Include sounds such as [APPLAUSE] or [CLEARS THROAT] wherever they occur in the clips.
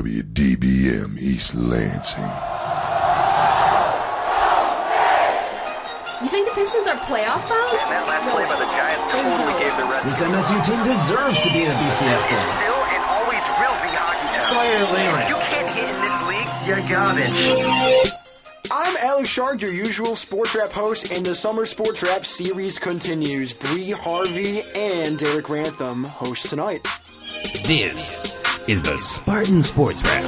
WDBM East Lansing. You think the Pistons are playoff bound? And that last play by the Giants totally gave the rest. This MSU team deserves to be in a BCS bowl. Still and always will be hockey town. Fire Leland. You can't hit in this league, you're garbage. I'm Alex Shark, your usual Sports Wrap host, and the Summer Sports Wrap series continues. Bree Harvey and Derek Grantham host tonight. This is the Spartan Sports Wrap.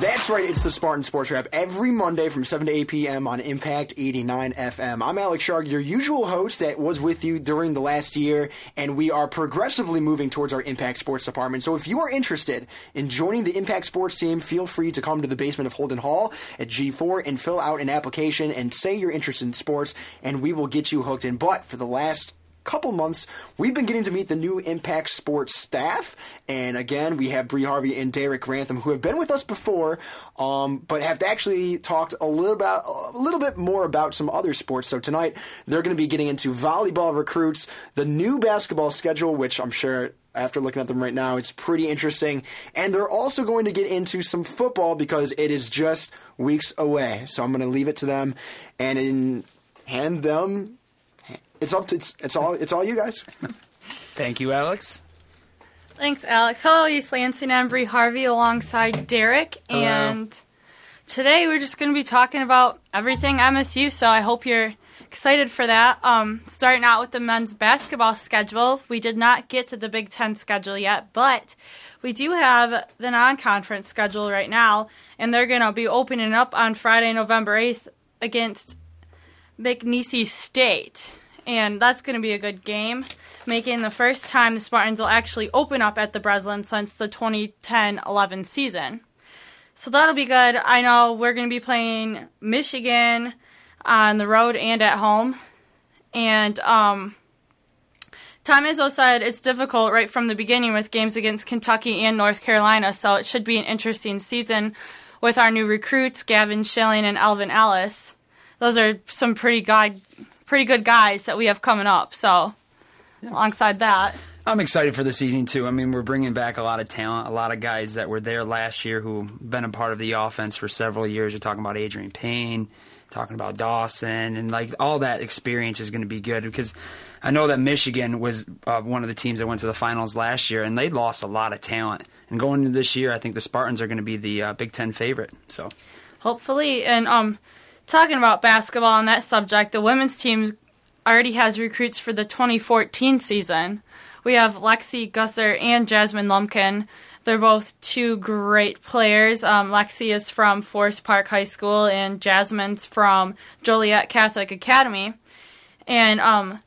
That's right, it's the Spartan Sports Wrap every Monday from 7 to 8 p.m. on Impact 89 FM. I'm Alex Sharg, your usual host that was with you during the last year, and we are progressively moving towards our Impact Sports department. So if you are interested in joining the Impact Sports team, feel free to come to the basement of Holden Hall at G4 and fill out an application and say you're interested in sports, and we will get you hooked in. But for the last couple months, we've been getting to meet the new Impact Sports staff. And again, we have Bree Harvey and Derek Grantham, who have been with us before, um, but have actually talked a little about a little bit more about some other sports. So tonight, they're going to be getting into volleyball recruits, the new basketball schedule, which I'm sure. After looking at them right now, it's pretty interesting. And they're also going to get into some football because it is just weeks away. So I'm going to leave it to them and in, hand them it's up to it's, it's all it's all you guys. [LAUGHS] Thank you, Alex. Thanks, Alex. Hello, East Lansing. I'm Bree Harvey alongside Derek, and today we're just going to be talking about everything MSU. So I hope you're excited for that. Um, starting out with the men's basketball schedule, we did not get to the Big Ten schedule yet, but we do have the non-conference schedule right now, and they're going to be opening up on Friday, November 8th against McNeese State and that's going to be a good game, making the first time the Spartans will actually open up at the Breslin since the 2010-11 season. So that'll be good. I know we're going to be playing Michigan on the road and at home, and um, Tom Izzo said it's difficult right from the beginning with games against Kentucky and North Carolina, so it should be an interesting season with our new recruits, Gavin Schilling and Alvin Ellis. Those are some pretty good pretty good guys that we have coming up. So, yeah. alongside that, I'm excited for the season too. I mean, we're bringing back a lot of talent, a lot of guys that were there last year who've been a part of the offense for several years. You're talking about Adreian Payne, talking about Dawson, and like all that experience is going to be good because I know that Michigan was uh, one of the teams that went to the finals last year, and they lost a lot of talent. And going into this year, I think the Spartans are going to be the uh, Big Ten favorite. So, hopefully, and um, talking about basketball on that subject, the women's team already has recruits for the 2014 season. We have Lexi Gussert and Jasmine Lumpkin. They're both two great players. Um, Lexi is from Forest Park High School, and Jasmine's from Joliet Catholic Academy. And um,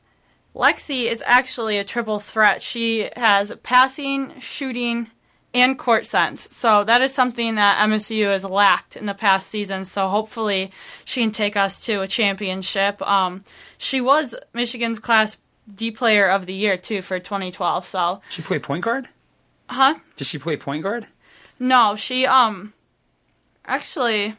Lexi is actually a triple threat. She has passing, shooting, and court sense. So that is something that MSU has lacked in the past season. So hopefully she can take us to a championship. Um, she was Michigan's Class D Player of the Year too for 2012. So she play point guard. Huh? Did she play point guard? No, she um actually.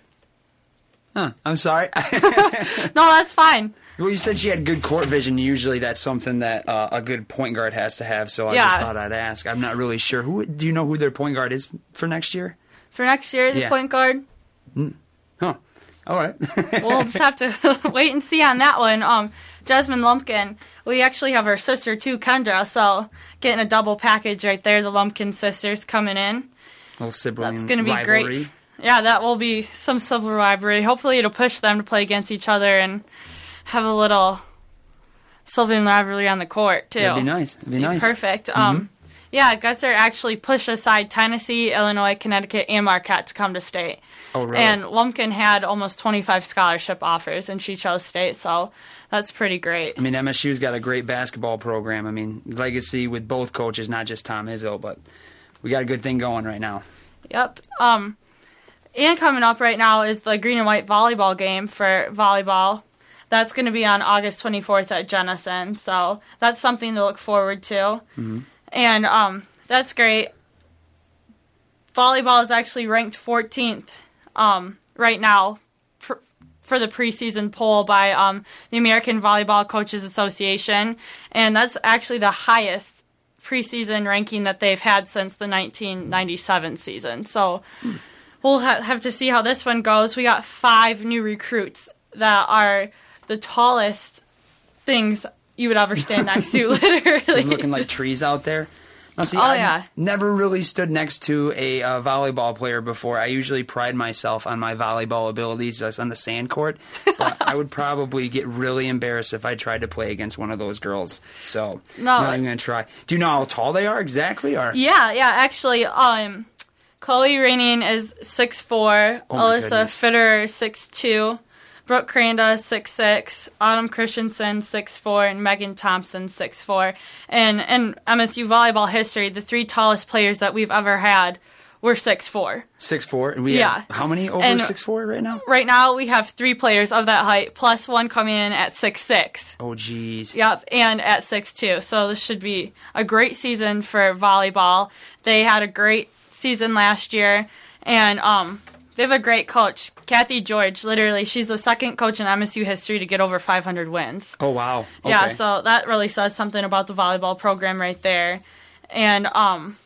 Huh. I'm sorry. [LAUGHS] [LAUGHS] no, that's fine. Well, you said she had good court vision. Usually, that's something that uh, a good point guard has to have. So I yeah. just thought I'd ask. I'm not really sure. Who do you know who their point guard is for next year? For next year, the Yeah. point guard. Mm. Huh. All right. [LAUGHS] we'll just have to [LAUGHS] wait and see on that one. Um, Jasmine Lumpkin, we actually have her sister too, Kendra. So getting a double package right there. The Lumpkin sisters coming in. Little sibling That's going to be rivalry. great. Yeah, that will be some civil rivalry. Hopefully, it'll push them to play against each other and have a little Sylvan rivalry on the court too. That'd be nice. It'd be nice. Perfect. Um, yeah, Gussert actually pushed aside Tennessee, Illinois, Connecticut, and Marquette to come to state. Oh, really? And Lumpkin had almost 25 scholarship offers, and she chose state, so that's pretty great. I mean, MSU's got a great basketball program. I mean, legacy with both coaches, not just Tom Izzo, but we got a good thing going right now. Yep. Um, and coming up right now is the green and white volleyball game for volleyball. That's going to be on August 24th at Jenison, so that's something to look forward to. And um, that's great. Volleyball is actually ranked 14th um, right now for the preseason poll by um, the American Volleyball Coaches Association, and that's actually the highest preseason ranking that they've had since the 1997 season. So we'll ha- have to see how this one goes. We got five new recruits that are the tallest things you would ever stand next to, [LAUGHS] literally. Just looking like trees out there. Now, see, Oh, I yeah. never really stood next to a uh, volleyball player before. I usually pride myself on my volleyball abilities just on the sand court, but I would probably get really embarrassed if I tried to play against one of those girls. So, No, not even gonna try. Do you know how tall they are exactly? Or Yeah, yeah. Actually, um, Chloe Raining is six four. Oh Alyssa goodness. Fitter six two. Brooke Cranda six six. Autumn Christensen six four, and Megan Thompson six four. And in MSU volleyball history, the three tallest players that we've ever had were six four. six four, and we Yeah. have how many over And- six four right now? Right now, we have three players of that height, plus one coming in at six six. Oh, geez. Yep, and at six two. So this should be a great season for volleyball. They had a great season last year, and um, they have a great coach, Cathy George. Literally, she's the second coach in MSU history to get over 500 wins. Oh, wow. Yeah, so that really says something about the volleyball program right there. And um,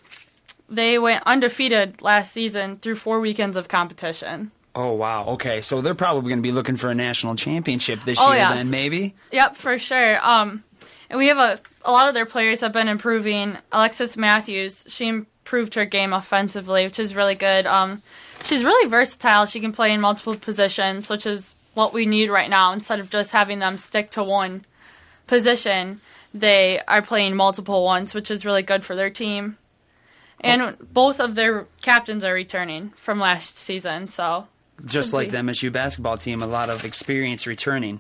they went undefeated last season through four weekends of competition. Oh wow. Okay, so they're probably going to be looking for a national championship this Oh, year. yes. Then maybe. Yep, for sure. Um, and we have a a lot of their players have been improving. Alexis Matthews, she improved her game offensively, which is really good. Um, she's really versatile. She can play in multiple positions, which is what we need right now. Instead of just having them stick to one position, they are playing multiple ones, which is really good for their team. And both of their captains are returning from last season, so Just like be. the MSU basketball team, a lot of experience returning.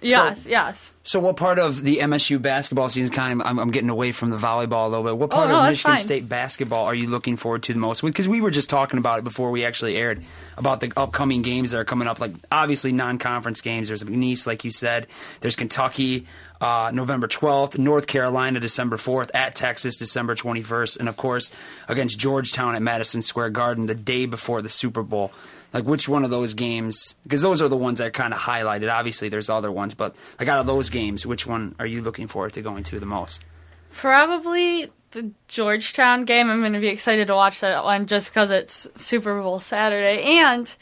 yes, yes. So, what part of the MSU basketball season? Kind of, I'm, I'm getting away from the volleyball a little bit. What part Oh, no, of Michigan fine. State basketball are you looking forward to the most? Because we were just talking about it before we actually aired about the upcoming games that are coming up. Like obviously non-conference games. There's McNeese, like you said. There's Kentucky, uh, November 12th. North Carolina, December 4th. At Texas, December 21st, and of course against Georgetown at Madison Square Garden the day before the Super Bowl. Like which one of those games? Because those are the ones that are kind of highlighted. Obviously, there's other ones, but like out of those games, which one are you looking forward to going to the most? Probably the Georgetown game. I'm going to be excited to watch that one just because it's Super Bowl Saturday. And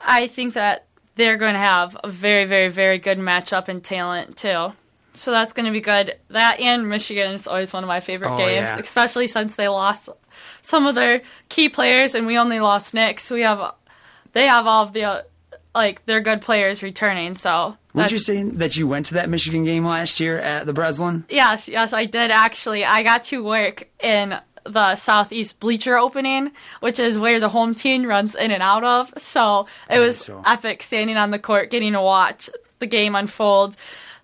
I think that they're going to have a very, very, very good matchup in talent, too. So that's going to be good. That and Michigan is always one of my favorite Oh, games, yeah. especially since they lost some of their key players and we only lost Nix. So we have, they have all of the, like, their good players returning. So that's- you say that you went to that Michigan game last year at the Breslin? Yes, yes, I did actually. I got to work in the southeast bleacher opening, which is where the home team runs in and out of. So it was so. epic standing on the court, getting to watch the game unfold.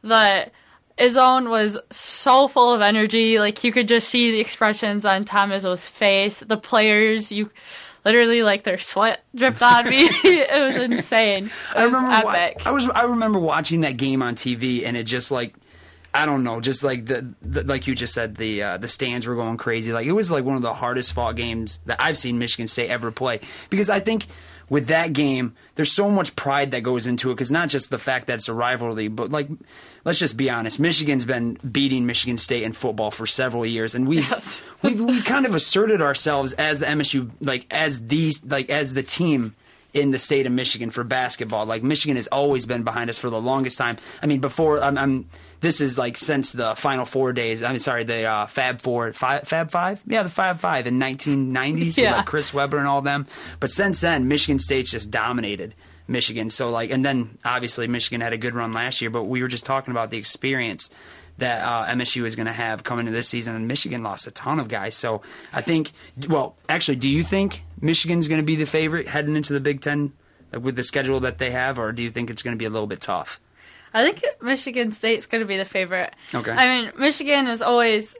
The Izzone was so full of energy. Like you could just see the expressions on Tom Izzo's face. The players, you literally like their sweat dripped on me. [LAUGHS] it was insane. It I was remember. wa- I was. I remember watching that game on TV, and it just like. I don't know, just like the, the like you just said, the uh, the stands were going crazy. Like it was like one of the hardest fought games that I've seen Michigan State ever play. Because I think with that game, there's so much pride that goes into it. Because not just the fact that it's a rivalry, but like let's just be honest, Michigan's been beating Michigan State in football for several years, and we've Yes. [LAUGHS] we've, we've kind of asserted ourselves as the MSU, like as these, like as the team in the state of Michigan for basketball. Like Michigan has always been behind us for the longest time. I mean, before I'm, I'm this is like since the Final Four days. I mean, sorry, the uh, Fab Four, five, Fab Five, yeah, the Fab Five in 1990s with like Chris Webber and all them. But since then, Michigan State's just dominated. Michigan. So like, and then obviously Michigan had a good run last year, but we were just talking about the experience that uh, MSU is going to have coming into this season, and Michigan lost a ton of guys. So I think, well, actually, do you think Michigan's going to be the favorite heading into the Big Ten with the schedule that they have, or do you think it's going to be a little bit tough? I think Michigan State's going to be the favorite. Okay. I mean, Michigan has always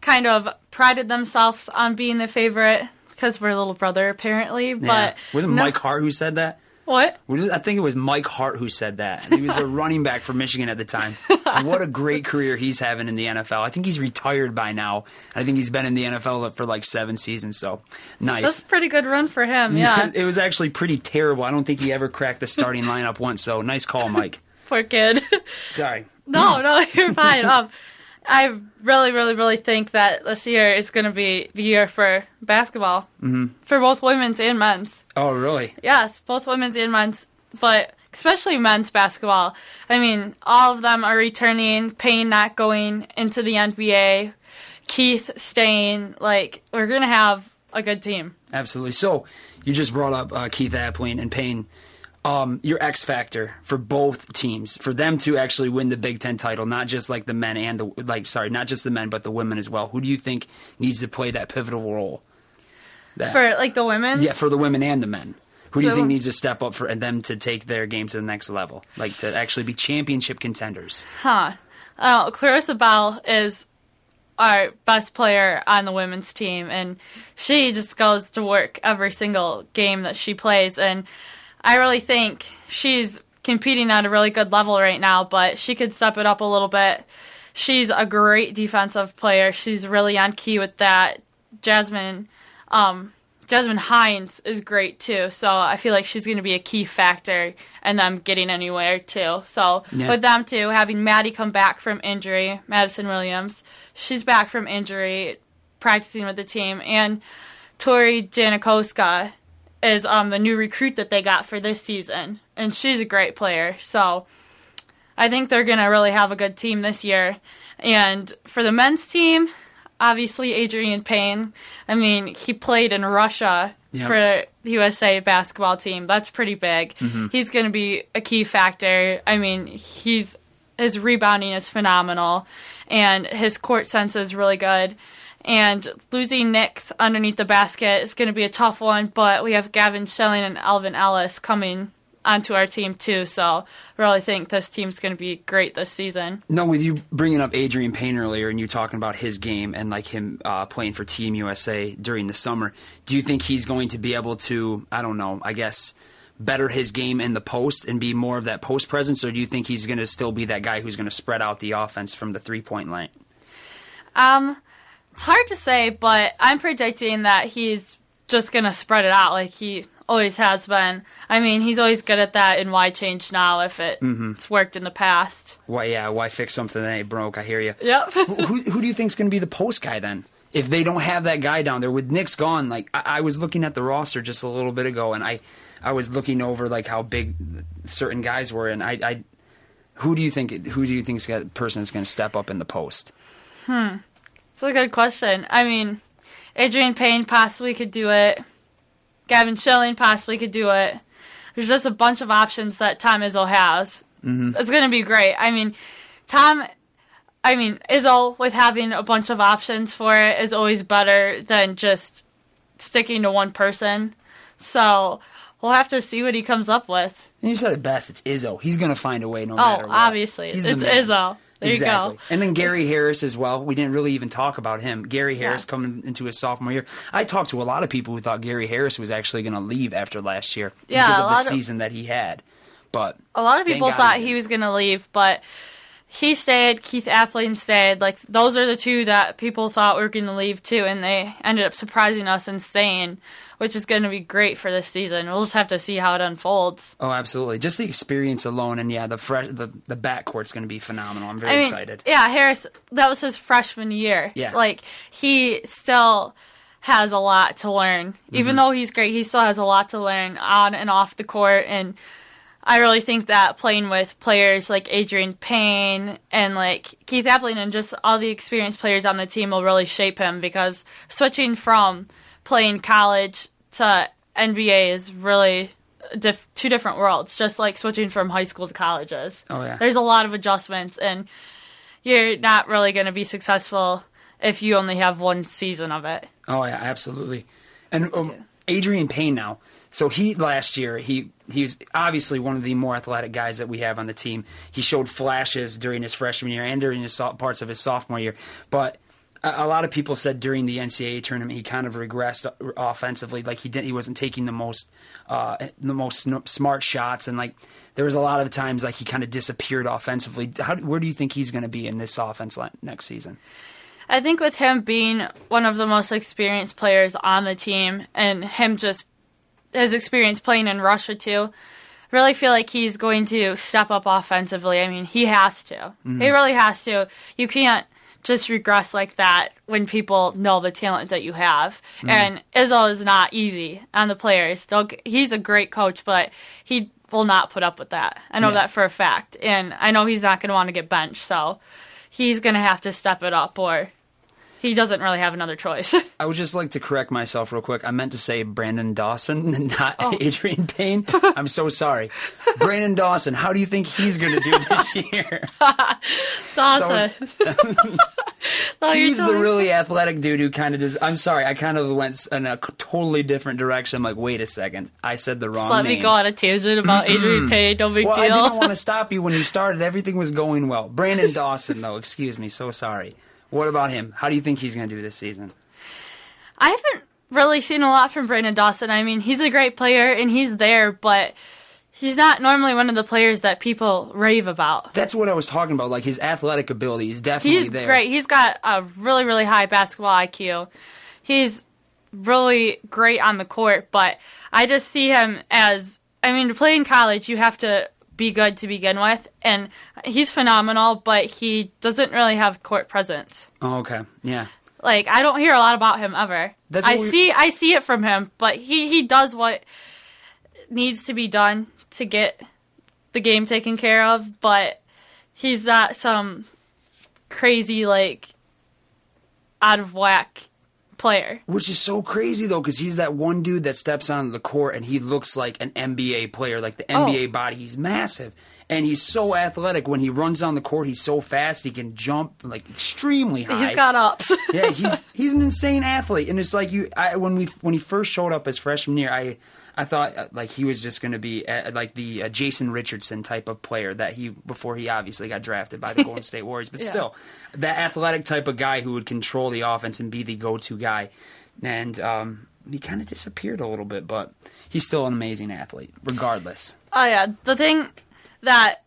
kind of prided themselves on being the favorite because we're a little brother, apparently. But yeah. wasn't no- Mike Hart who said that? What? I think it was Mike Hart who said that. He was a [LAUGHS] running back for Michigan at the time. And [LAUGHS] what a great career he's having in the NFL. I think he's retired by now. I think he's been in the NFL for like seven seasons. So nice. That's a pretty good run for him. Yeah. [LAUGHS] it was actually pretty terrible. I don't think he ever cracked the starting lineup once. So nice call, Mike. Poor kid. [LAUGHS] Sorry. no, no, [LAUGHS] you're fine. Um, I really, really, really think that this year is going to be the year for basketball mm-hmm. for both women's and men's. Oh, really? Yes, both women's and men's, but especially men's basketball. I mean, all of them are returning. Payne not going into the NBA. Keith staying. Like we're going to have a good team. Absolutely. So you just brought up uh, Keith Appling and Payne. Um, your X factor for both teams for them to actually win the Big Ten title, not just like the men and the like. Sorry, not just the men, but the women as well. Who do you think needs to play that pivotal role? That, for like the women, yeah, for the women and the men. Who do you think needs to step up for them to take their game to the next level, like to actually be championship contenders? Huh. Oh, Klarissa Bell is our best player on the women's team, and she just goes to work every single game that she plays. And I really think she's competing at a really good level right now, but she could step it up a little bit. She's a great defensive player. She's really on key with that. Jasmine, um, Jasmine Hines is great too, so I feel like she's going to be a key factor in them getting anywhere too. So yeah. with them too, having Maddie come back from injury, Madison Williams, she's back from injury, practicing with the team, and Tori Jankoska is um, the new recruit that they got for this season, and she's a great player. So I think they're going to really have a good team this year. And for the men's team, obviously Adreian Payne. I mean, he played in Russia yep. for the USA basketball team. That's pretty big. Mm-hmm. He's going to be a key factor. I mean, he's his rebounding is phenomenal, and his court sense is really good. And losing Nix underneath the basket is going to be a tough one, but we have Gavin Schilling and Alvin Ellis coming onto our team too. So I really think this team's going to be great this season. No, with you bringing up Adreian Payne earlier and you talking about his game and like him uh, playing for Team USA during the summer, do you think he's going to be able to? I don't know. I guess better his game in the post and be more of that post presence, or do you think he's going to still be that guy who's going to spread out the offense from the three point line? Um, it's hard to say, but I'm predicting that he's just going to spread it out like he always has been. I mean, he's always good at that, and why change now if it, mm-hmm. it's worked in the past? Why, yeah, why fix something that ain't broke? I hear you. Yep. who, who do you think's going to be the post guy then? If they don't have that guy down there with Nix gone, like I, I was looking at the roster just a little bit ago, and I, I was looking over like how big certain guys were, and I, I who do you think who do you think is the person that's going to step up in the post? Hmm, it's a good question. I mean, Adreian Payne possibly could do it. Gavin Schilling possibly could do it. There's just a bunch of options that Tom Izzo has. Mm-hmm. It's going to be great. I mean, Tom, I mean, Izzo with having a bunch of options for it is always better than just sticking to one person. So we'll have to see what he comes up with. And you said it best. It's Izzo. He's going to find a way no oh, matter what. obviously. He's it's Izzo. There exactly. And then Gary Harris as well. We didn't really even talk about him. Gary Harris yeah. coming into his sophomore year. I talked to a lot of people who thought Gary Harris was actually going to leave after last year yeah, because of the season that he had. But a lot of people thought he, he was going to leave, but he stayed. Keith Appling stayed. Like those are the two that people thought were going to leave too, and they ended up surprising us and staying which is going to be great for this season. We'll just have to see how it unfolds. Oh, absolutely! Just the experience alone, and yeah, the fresh the the backcourt's going to be phenomenal. I'm very I mean, excited. Yeah, Harris, that was his freshman year. Yeah, like he still has a lot to learn. Even mm-hmm. though he's great, he still has a lot to learn on and off the court. And I really think that playing with players like Adreian Payne and like Keith Appling and just all the experienced players on the team will really shape him because switching from playing college to NBA is really diff- two different worlds, just like switching from high school to colleges. Oh yeah. There's a lot of adjustments and you're not really going to be successful if you only have one season of it. Oh yeah, absolutely. And um, Adreian Payne now. So he last year he he's obviously one of the more athletic guys that we have on the team. He showed flashes during his freshman year and during his so- parts of his sophomore year, but a lot of people said during the NCAA tournament he kind of regressed offensively. Like he didn't, he wasn't taking the most, uh, the most smart shots, and like there was a lot of times like he kind of disappeared offensively. How, where do you think he's going to be in this offense next season? I think with him being one of the most experienced players on the team, and him just his experience playing in Russia too, really feel like he's going to step up offensively. I mean, he has to. Mm-hmm. He really has to. You can't just regress like that when people know the talent that you have. Mm. And Izzo is not easy on the players. He's a great coach, but he will not put up with that. I know Yeah. that for a fact. And I know he's not going to want to get benched, so he's going to have to step it up or he doesn't really have another choice. [LAUGHS] I would just like to correct myself real quick. I meant to say Brandon Dawson, [LAUGHS] not Oh. [LAUGHS] Adreian Payne. I'm so sorry. Brandon Dawson, how do you think he's going to do this year? Dawson. No, he's the really athletic dude who kind of does. I'm sorry, I kind of went in a totally different direction. I'm like, wait a second, I said the wrong Let name. me go on a tangent about Adreian [CLEARS THROAT] Payne. No big well, I deal. didn't want to stop you when you started. Everything was going well. Brandon Dawson, though, excuse me, so sorry. What about him? How do you think he's going to do this season? I haven't really seen a lot from Brandon Dawson. I mean, he's a great player and he's there, but he's not normally one of the players that people rave about. That's what I was talking about. Like his athletic ability is definitely there. He's there. great. He's got a really, really high basketball IQ. He's really great on the court, but I just see him as I mean, to play in college, you have to be good to begin with, and he's phenomenal, but he doesn't really have court presence. Oh, okay. Yeah. Like I don't hear a lot about him ever. That's I we- see I see it from him, but he he does what needs to be done to get the game taken care of, but he's not some crazy like out of whack player. Which is so crazy though, because he's that one dude that steps onto the court and he looks like an NBA player, like the NBA Oh. body. He's massive and he's so athletic. When he runs down the court, he's so fast. He can jump like extremely high. He's got ups. [LAUGHS] yeah, he's he's an insane athlete, and it's like you. I, when we when he first showed up as freshman year, I I thought uh, like he was just going to be uh, like the uh, Jason Richardson type of player that he before he obviously got drafted by the Golden [LAUGHS] State Warriors, but Yeah. still that athletic type of guy who would control the offense and be the go to guy, and um, he kind of disappeared a little bit, but he's still an amazing athlete regardless. oh yeah, the thing that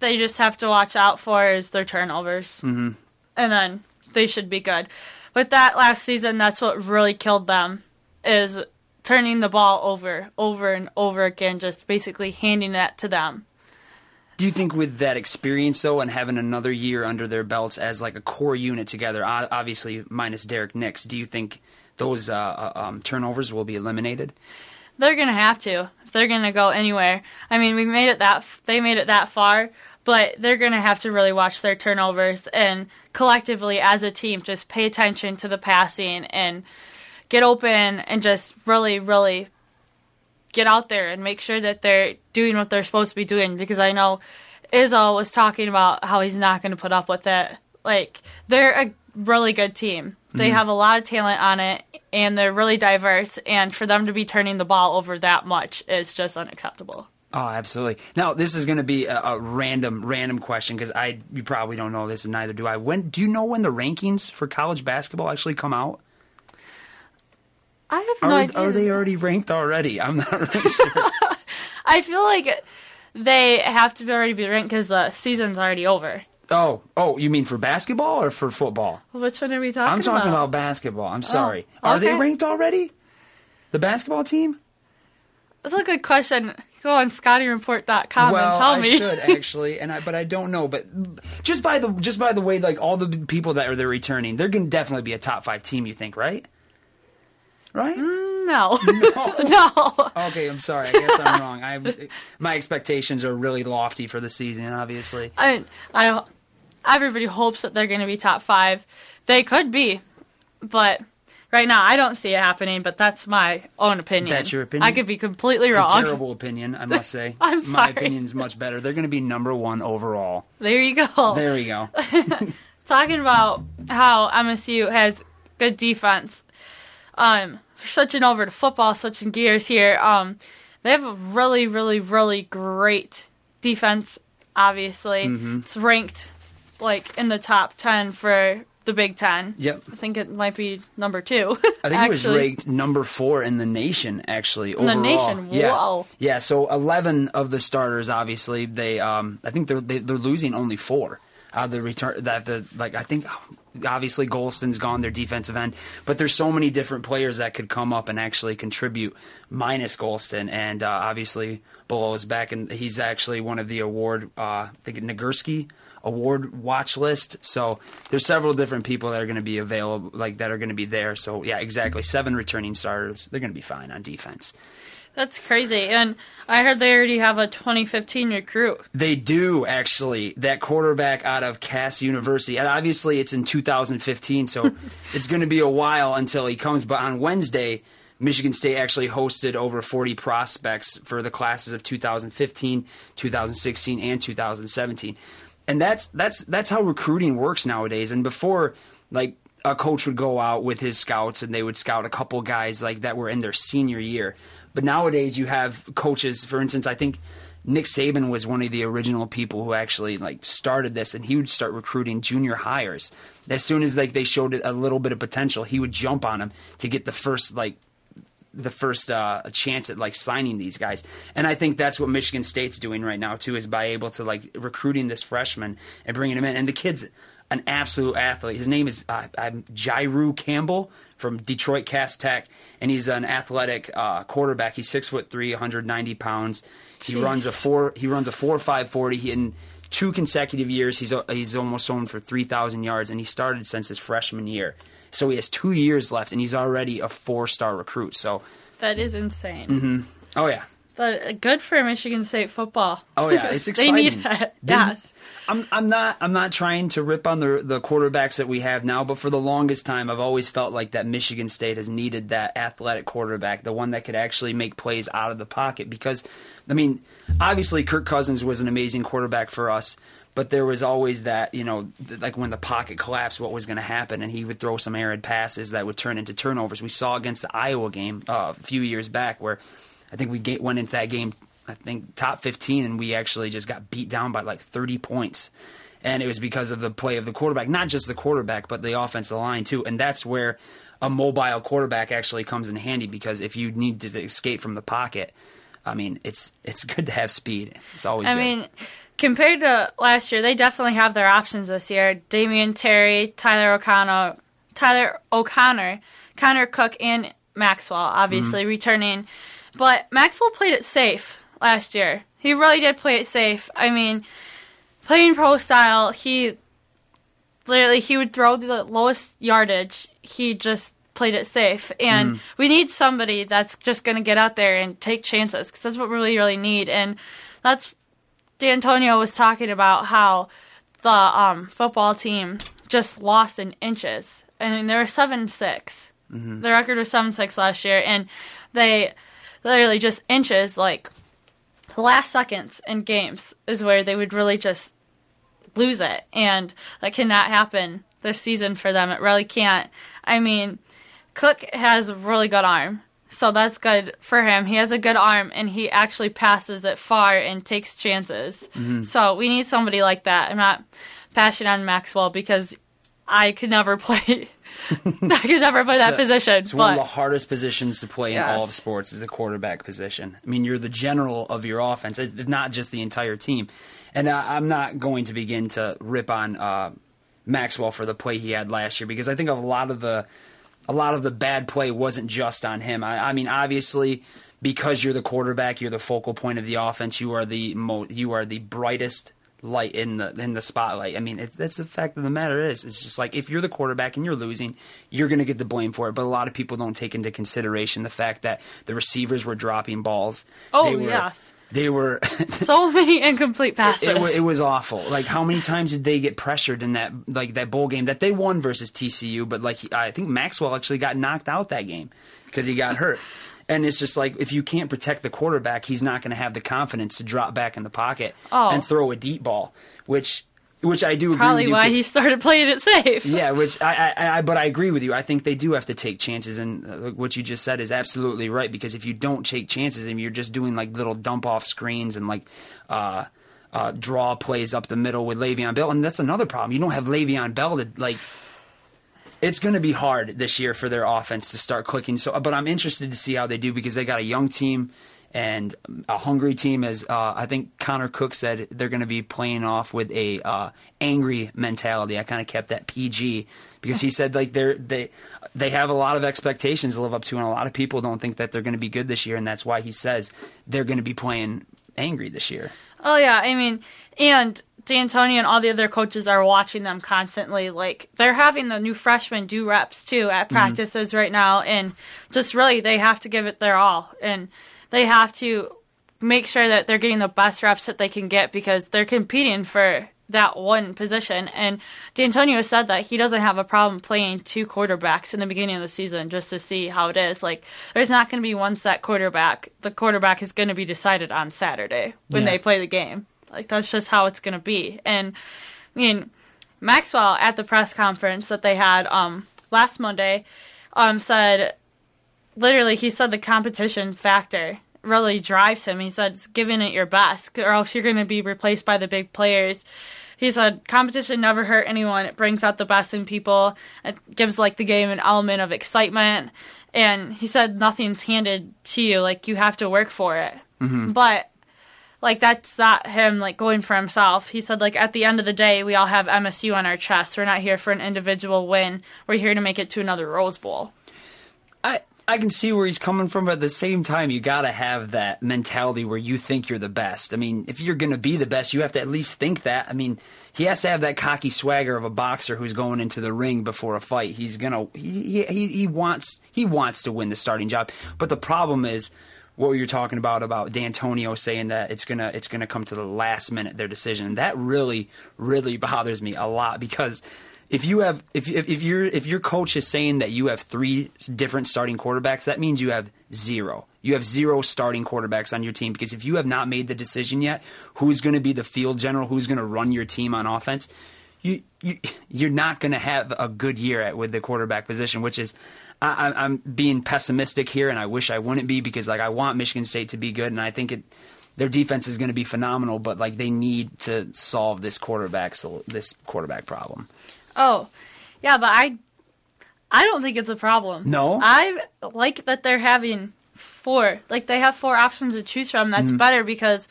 they just have to watch out for is their turnovers, mm-hmm. and then they should be good. With that last season, that's what really killed them is turning the ball over, over and over again, just basically handing that to them. Do you think with that experience though, and having another year under their belts as like a core unit together, obviously minus Derek Nix, do you think those uh, uh, um, turnovers will be eliminated? They're gonna have to if they're gonna go anywhere. I mean, we made it that they made it that far, but they're gonna have to really watch their turnovers and collectively as a team just pay attention to the passing and get open and just really, really get out there and make sure that they're doing what they're supposed to be doing. Because I know Izzo was talking about how he's not going to put up with it. Like they're a really good team. They mm-hmm. have a lot of talent on it, and they're really diverse. And for them to be turning the ball over that much is just unacceptable. Oh, absolutely. Now, this is going to be a, a random, random question because I you probably don't know this, and neither do I. When do you know when the rankings for college basketball actually come out? I have Are, idea. are they already ranked already? I'm not really sure. [LAUGHS] I feel like they have to be already be ranked because the season's already over. oh, oh, you mean for basketball or for football? Which one are we talking about? I'm talking about? about basketball. I'm oh, sorry. Are they ranked already? The basketball team? That's a good question. Go on ScottyReport.com well, and tell I me. should [LAUGHS] actually, and I, but I don't know. But just by the just by the way, like all the people that are they're returning, they're going to definitely be a top five team. You think, right? Right? no. [LAUGHS] no. Okay, I'm sorry. I guess I'm wrong. I my expectations are really lofty for the season. Obviously, I, I, everybody hopes that they're going to be top five. They could be, but right now I don't see it happening. But that's my own opinion. That's your opinion? I could be completely it's wrong. a terrible opinion. I must say. [LAUGHS] I'm My sorry. opinion's much better. They're going to be number one overall. There you go. There you go. [LAUGHS] Talking about how MSU has good defense. Um, switching over to football, switching gears here. Um, they have a really, really, really great defense. Obviously, Mm-hmm. it's ranked like in the top ten for the Big Ten. Yep. I think it might be number two. I think it was ranked number four in the nation, actually. the overall. nation? Yeah. Whoa. Yeah. So eleven of the starters, obviously, they. Um, I think they're they, they're losing only four. Uh, the return that the like I think obviously Gholston's gone, their defensive end, but there's so many different players that could come up and actually contribute. Minus Gholston, and uh, obviously Bullough is back, and he's actually one of the award. Uh, I think Nagurski award watch list. So there's several different people that are going to be available, like that are going to be there. So yeah, exactly. Seven returning starters. They're going to be fine on defense. That's crazy. And I heard they already have a 2015 recruit. They do actually. That quarterback out of Cass University, and obviously it's in 2015, so [LAUGHS] it's going to be a while until he comes. But on Wednesday, Michigan State actually hosted over 40 prospects for the classes of 2015, 2016, and 2017, and that's that's that's how recruiting works nowadays. And before, like a coach would go out with his scouts and they would scout a couple guys like that were in their senior year. But nowadays you have coaches, for instance, I think Nick Saban was one of the original people who actually like started this and he would start recruiting junior hires. As soon as like they showed a little bit of potential, he would jump on them to get the first like the first uh, chance at like signing these guys. And I think that's what Michigan State's doing right now too is by able to like recruiting this freshman and bringing him in. And the kid's an absolute athlete. His name is uh, Jayru Campbell from Detroit Cass Tech, and he's an athletic uh, quarterback. He's six foot three, 190 pounds. He Jeez. runs a four. He runs a four five forty. He, in two consecutive years, he's he's almost thrown for three thousand yards, and he started since his freshman year. So he has two years left, and he's already a four star recruit. So, That is insane. oh yeah, But good for Michigan State football. Oh, yeah, it's exciting. [LAUGHS] they need it. Yes. I'm I'm not I'm not trying to rip on the the quarterbacks that we have now, but for the longest time, I've always felt like that Michigan State has needed that athletic quarterback, the one that could actually make plays out of the pocket. Because, I mean, obviously Kirk Cousins was an amazing quarterback for us, but there was always that you know, like when the pocket collapsed, what was going to happen, and he would throw some arid passes that would turn into turnovers. We saw against the Iowa game uh, a few years back where I think we ga- went into that game, I think top 15, and we actually just got beat down by like 30 points. And it was because of the play of the quarterback, not just the quarterback, but the offensive line too. And that's where a mobile quarterback actually comes in handy because if you need to escape from the pocket, I mean, it's it's good to have speed. It's always. I good. mean, compared to last year, they definitely have their options this year. Damion Terry, Tyler O'Connor, Tyler O'Connor, Connor Cook, and Maxwell, obviously mm-hmm. returning. But Maxwell played it safe last year. He really did play it safe. I mean, playing pro style, he literally he would throw the lowest yardage. He just played it safe, and we need somebody that's just going to get out there and take chances because that's what we really, really need. And that's D'Antonio was talking about how the um, football team just lost in inches. I mean, they were seven six. The record was seven six last year, and they literally just inches. Like the last seconds in games is where they would really just lose it, and that cannot happen this season for them. It really can't. I mean, Cook has a really good arm. So that's good for him. He has a good arm and he actually passes it far and takes chances. Mm-hmm. So we need somebody like that. I'm not passionate on Maxwell because I could never play. [LAUGHS] I could never play that So- position. It's one of the hardest positions to play in all of sports is the quarterback position. I mean, you're the general of your offense, not just the entire team. And I, I'm not going to begin to rip on uh, Maxwell for the play he had last year because I think a lot of the a lot of the bad play wasn't just on him. I, I mean, obviously, because you're the quarterback, you're the focal point of the offense. You are the mo- you are the brightest light in the in the spotlight. I mean, it, that's the fact of the matter is, it's just like if you're the quarterback and you're losing, you're going to get the blame for it. But a lot of people don't take into consideration the fact that the receivers were dropping balls. Oh, They were- yes. they were. [LAUGHS] so many incomplete passes. It, wa- it was awful. Like how many times did they get pressured in that like that bowl game that they won versus TCU? But like I think Maxwell actually got knocked out that game because he got hurt. And it's just like if you can't protect the quarterback, he's not going to have the confidence to drop back in the pocket Oh. and throw a deep ball, which which I do agree Probably with you. why he started playing it safe. yeah, [LAUGHS] which I, I, I, but I agree with you. I think they do have to take chances, and uh, what you just said is absolutely right. Because if you don't take chances, and you're just doing like little dump off screens and like uh, uh, draw plays up the middle with Le'Veon Bell, and that's another problem. You don't have Le'Veon Bell to like. It's going to be hard this year for their offense to start clicking. So, but I'm interested to see how they do because they got a young team and a hungry team. As uh, I think Connor Cook said, they're going to be playing off with a uh, angry mentality. I kind of kept that PG because he said like they're they they have a lot of expectations to live up to, and a lot of people don't think that they're going to be good this year, and that's why he says they're going to be playing angry this year. Oh yeah, I mean, and D'Antonio and all the other coaches are watching them constantly. Like they're having the new freshmen do reps too at mm-hmm. practices right now, and just really they have to give it their all, and they have to make sure that they're getting the best reps that they can get because they're competing for that one position. And D'Antonio said that he doesn't have a problem playing two quarterbacks in the beginning of the season just to see how it is. Like, there's not going to be one set quarterback. The quarterback is going to be decided on Saturday when Yeah. they play the game. Like, that's just how it's going to be. And, I mean, Maxwell at the press conference that they had um, last Monday um, said, literally, he said the competition factor really drives him. He said, it's giving it your best, or else you're going to be replaced by the big players. He said, competition never hurt anyone. It brings out the best in people. It gives, like, the game an element of excitement. And he said, nothing's handed to you. Like, you have to work for it. But like that's not him like going for himself. He said like at the end of the day we all have MSU on our chest. We're not here for an individual win. We're here to make it to another Rose Bowl. I I can see where he's coming from, but at the same time, you got to have that mentality where you think you're the best. I mean, if you're going to be the best, you have to at least think that. I mean, he has to have that cocky swagger of a boxer who's going into the ring before a fight. He's gonna he he, he wants he wants to win the starting job, but the problem is what you're talking about about D'Antonio saying that it's gonna it's gonna come to the last minute their decision. That really really bothers me a lot because if you have if if, if your if your coach is saying that you have three different starting quarterbacks, that means you have zero. You have zero starting quarterbacks on your team because if you have not made the decision yet, who's going to be the field general, who's going to run your team on offense, you, you you're not going to have a good year at with the quarterback position, which is I, I'm being pessimistic here, and I wish I wouldn't be because like I want Michigan State to be good, and I think it their defense is going to be phenomenal, but like they need to solve this quarterback this quarterback problem. Oh, yeah, but I, I don't think it's a problem. No? I like that they're having four. Like they have four options to choose from. That's mm-hmm. better because,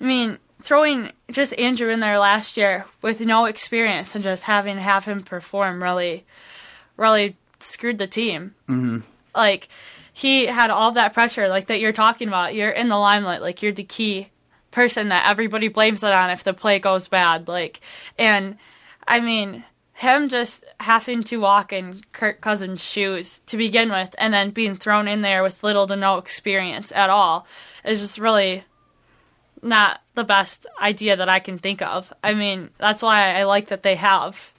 I mean, throwing just Andrew in there last year with no experience and just having to have him perform really, really screwed the team. Mm-hmm. Like he had all that pressure, like that you're talking about. You're in the limelight, like you're the key person that everybody blames it on if the play goes bad. Like, and I mean, him just having to walk in Kirk Cousins' shoes to begin with, and then being thrown in there with little to no experience at all, is just really not the best idea that I can think of. I mean, that's why I like that they have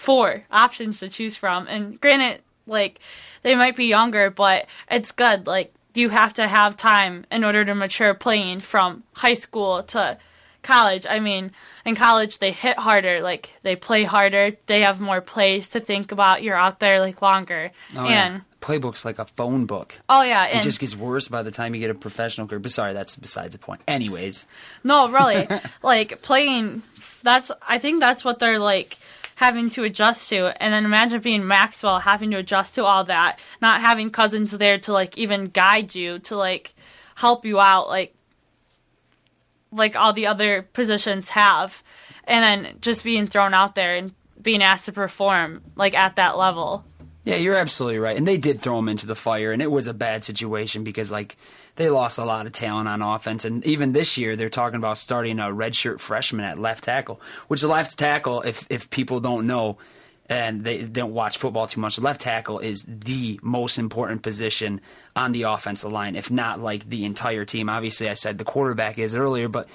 four options to choose from. And granted, like they might be younger, but it's good. Like you have to have time in order to mature playing from high school to college. I mean, in college they hit harder, like they play harder, they have more plays to think about. You're out there like longer. Oh, yeah. playbook's like a phone book. oh yeah, It and just gets worse by the time you get a professional career. But sorry, that's besides the point. Anyways, No, really. [LAUGHS] like playing that's I think that's what they're like having to adjust to. And then imagine being Maxwell having to adjust to all that, not having Cousins there to like even guide you, to like help you out like like all the other positions have. And then just being thrown out there and being asked to perform like at that level. Yeah, you're absolutely right. And they did throw him into the fire, and it was a bad situation because, like, they lost a lot of talent on offense. And even this year, they're talking about starting a redshirt freshman at left tackle, which left tackle, if, if people don't know and they don't watch football too much, left tackle is the most important position on the offensive line, if not like the entire team. Obviously, I said the quarterback is earlier, but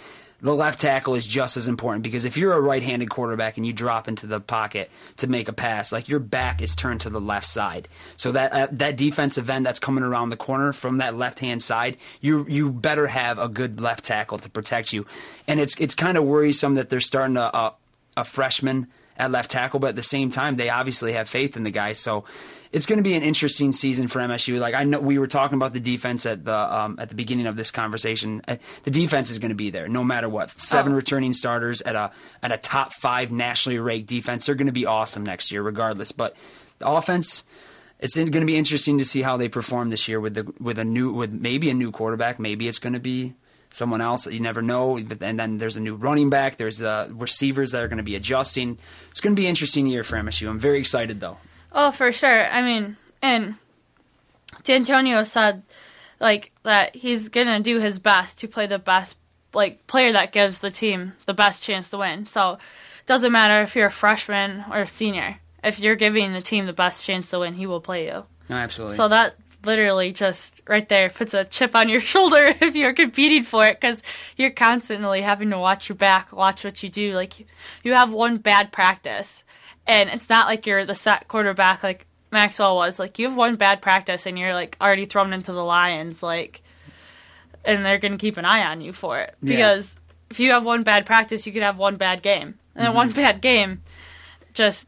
the left tackle is just as important because if you're a right-handed quarterback and you drop into the pocket to make a pass, like your back is turned to the left side. So that uh, that defensive end that's coming around the corner from that left-hand side, you you better have a good left tackle to protect you. And it's it's kind of worrisome that they're starting a, a a freshman at left tackle, but at the same time, they obviously have faith in the guy. So it's going to be an interesting season for MSU. Like I know we were talking about the defense at the um, at the beginning of this conversation. Uh, The defense is going to be there no matter what. Seven Oh. returning starters at a at a top five nationally ranked defense. They're going to be awesome next year, regardless. But the offense. It's going to be interesting to see how they perform this year with the with a new with maybe a new quarterback. Maybe it's going to be someone else that you never know. But and then there's a new running back. There's uh, receivers that are going to be adjusting. It's going to be an interesting year for MSU. I'm very excited though. Oh, for sure. I mean, and D'Antonio said like that he's gonna do his best to play the best like player that gives the team the best chance to win. So it doesn't matter if you're a freshman or a senior. If you're giving the team the best chance to win, he will play you. No, absolutely. So that literally just right there puts a chip on your [LAUGHS] shoulder [LAUGHS] if you're competing for it because you're constantly having to watch your back, watch what you do. Like you have one bad practice, and it's not like you're the set quarterback like Maxwell was. Like you have one bad practice and you're like already thrown into the lions, like, and they're gonna keep an eye on you for it Yeah. because if you have one bad practice, you could have one bad game, and then one mm-hmm. bad game just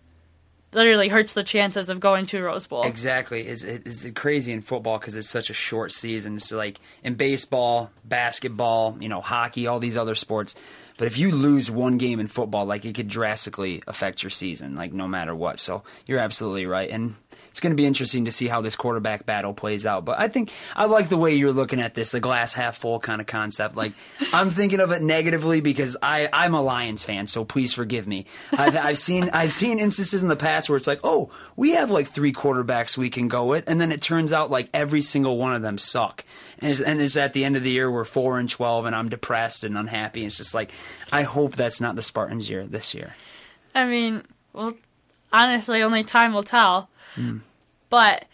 literally hurts the chances of going to Rose Bowl. Exactly. It's, it's crazy in football because it's such a short season. It's like in baseball, basketball, you know, hockey, all these other sports. But if you lose one game in football, like it could drastically affect your season, like no matter what. So you're absolutely right. And it's going to be interesting to see how this quarterback battle plays out. But I think I like the way you're looking at this, the glass half full kind of concept. Like I'm thinking of it negatively because I, I'm a Lions fan, so please forgive me. I've, I've seen I've seen instances in the past where it's like, oh, we have like three quarterbacks we can go with, and then it turns out like every single one of them suck. And it's, and it's at the end of the year we're four and twelve, and I'm depressed and unhappy. And it's just like I hope that's not the Spartans' year this year. I mean, well, honestly, only time will tell. Hmm. But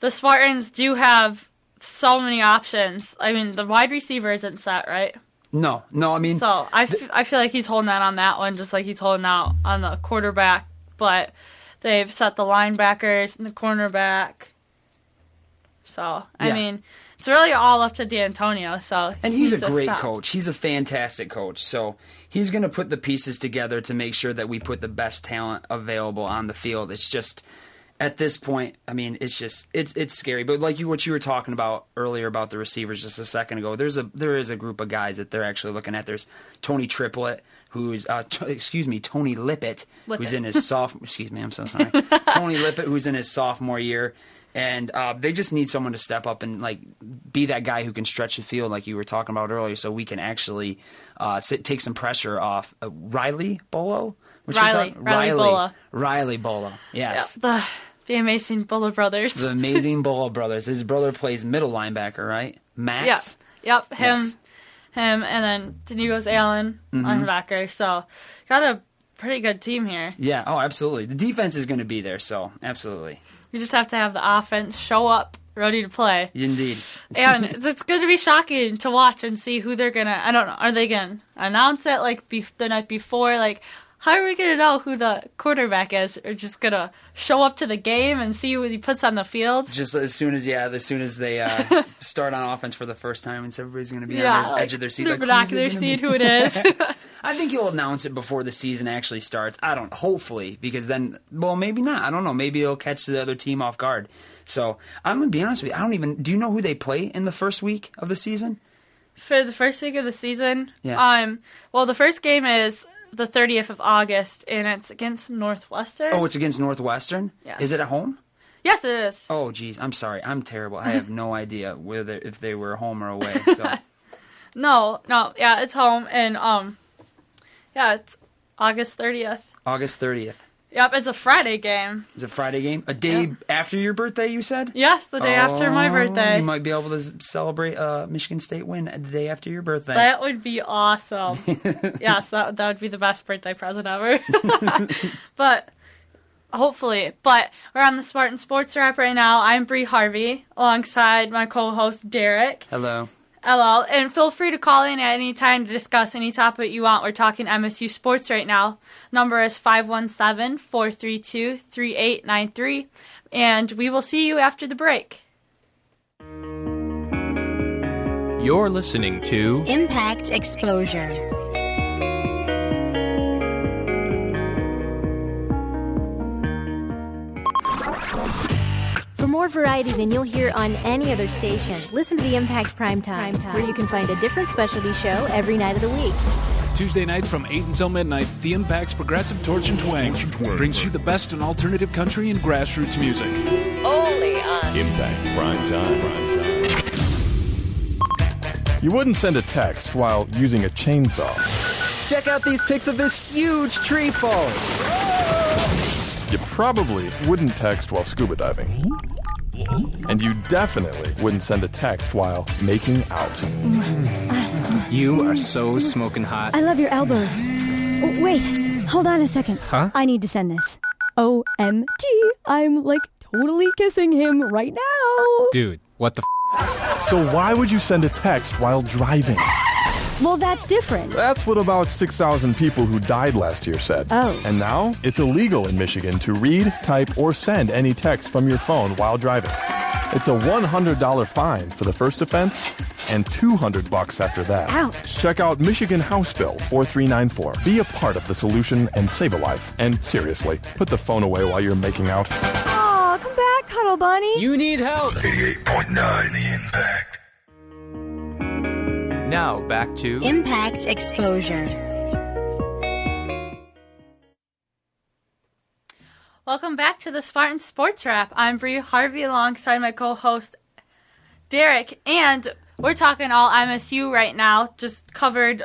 the Spartans do have so many options. I mean, the wide receiver isn't set, right? No, no, I mean, So i feel like he's holding out on that one, just like he's holding out on the quarterback. But they've set the linebackers and the cornerback. So I Yeah. mean, it's really all up to D'Antonio. So And he he's a great coach. He's a fantastic coach. So he's going to put the pieces together to make sure that we put the best talent available on the field. It's just at this point, I mean, it's just it's it's scary. But like you what you were talking about earlier about the receivers just a second ago, there's a there is a group of guys that they're actually looking at. There's Tony Triplett, who's uh, t- excuse me, Tony Lippett, who's in his sophomore. excuse me, I'm so sorry. [LAUGHS] Tony Lippett, who's in his sophomore year. And uh, they just need someone to step up and like be that guy who can stretch the field, like you were talking about earlier, so we can actually uh, sit, take some pressure off uh, Riley Bullough. What's Riley. ti- Riley Bullough. Riley Bullough. Yeah, Yes, the the amazing Bullough brothers. the amazing Bullough brothers. His brother plays middle linebacker, right? Max. Yep. Yep. Him. Yes. Him, and then Denicos Allen, Mm-hmm. linebacker. So, got a pretty good team here. Yeah. Oh, absolutely. The defense is going to be there, so absolutely, You just have to have the offense show up, ready to play. indeed. and [LAUGHS] it's, it's going to be shocking to watch and see who they're gonna. I don't know. Are they gonna announce it like bef- the night before? Like, how are we gonna know who the quarterback is? Or just gonna show up to the game and see what he puts on the field? Just as soon as yeah, as soon as they uh, [LAUGHS] start on offense for the first time, and so everybody's going to be on the like, edge of their seat. Like, who's it binoculars, gonna be? who it [LAUGHS] is. I think you'll announce it before the season actually starts. I don't. Hopefully, because then, well, maybe not. I don't know. Maybe it'll catch the other team off guard. So I'm gonna be honest with you. I don't even. Do you know who they play in the first week of the season? For the first week of the season, Yeah. um, well, the first game is the 30th of August, and it's against Northwestern. Oh, it's against Northwestern. Yes. Is it at home? yes, it is. Oh, geez. I'm sorry. I'm terrible. I have no [LAUGHS] idea whether if they were home or away. [LAUGHS] So No, no, yeah, it's home, and um, yeah, it's August 30th. August 30th. Yep, it's a Friday game. Is it Friday game? A day Yeah. after your birthday? You said. Yes, the day after my Oh, birthday. You might be able to celebrate a Michigan State win the day after your birthday. That would be awesome. [LAUGHS] yes, that that would be the best birthday present ever. [LAUGHS] but hopefully, but we're on the Spartan Sports Wrap right now. I'm Bree Harvey alongside my co-host Derek. Hello. LL, and feel free to call in at any time to discuss any topic you want. We're talking MSU sports right now. Number is 517-432-3893, and we will see you after the break. You're listening to Impact Exposure. More variety than you'll hear on any other station, listen to the Impact Primetime, where you can find a different specialty show every night of the week. Tuesday nights from 8 until midnight, The Impact's Progressive Torch and Twang brings you the best in alternative country and grassroots music. Only on Impact Prime Time. You wouldn't send a text while using a chainsaw. Check out these pics of this huge tree fall. You probably wouldn't text while scuba diving. Mm-hmm. And you definitely wouldn't send a text while making out. Mm. You are so smoking hot. I love your elbows. Oh, wait, hold on a second. Huh? I need to send this. OMG, I'm like totally kissing him right now. Dude, what the f? So why would you send a text while driving? Well, that's different. That's what about 6,000 people who died last year said. Oh. And now it's illegal in Michigan to read, type, or send any text from your phone while driving. It's a $100 fine for the first offense and 200 bucks after that. Ouch. Check out Michigan House Bill 4394. Be a part of the solution and save a life. And seriously, put the phone away while you're making out. Aw, come back, Cuddle Bunny. You need help. 88.9 The Impact. Now back to Impact Exposure. Welcome back to the Spartan Sports Wrap. I'm Bree Harvey alongside my co-host Derek, and we're talking all MSU right now. Just covered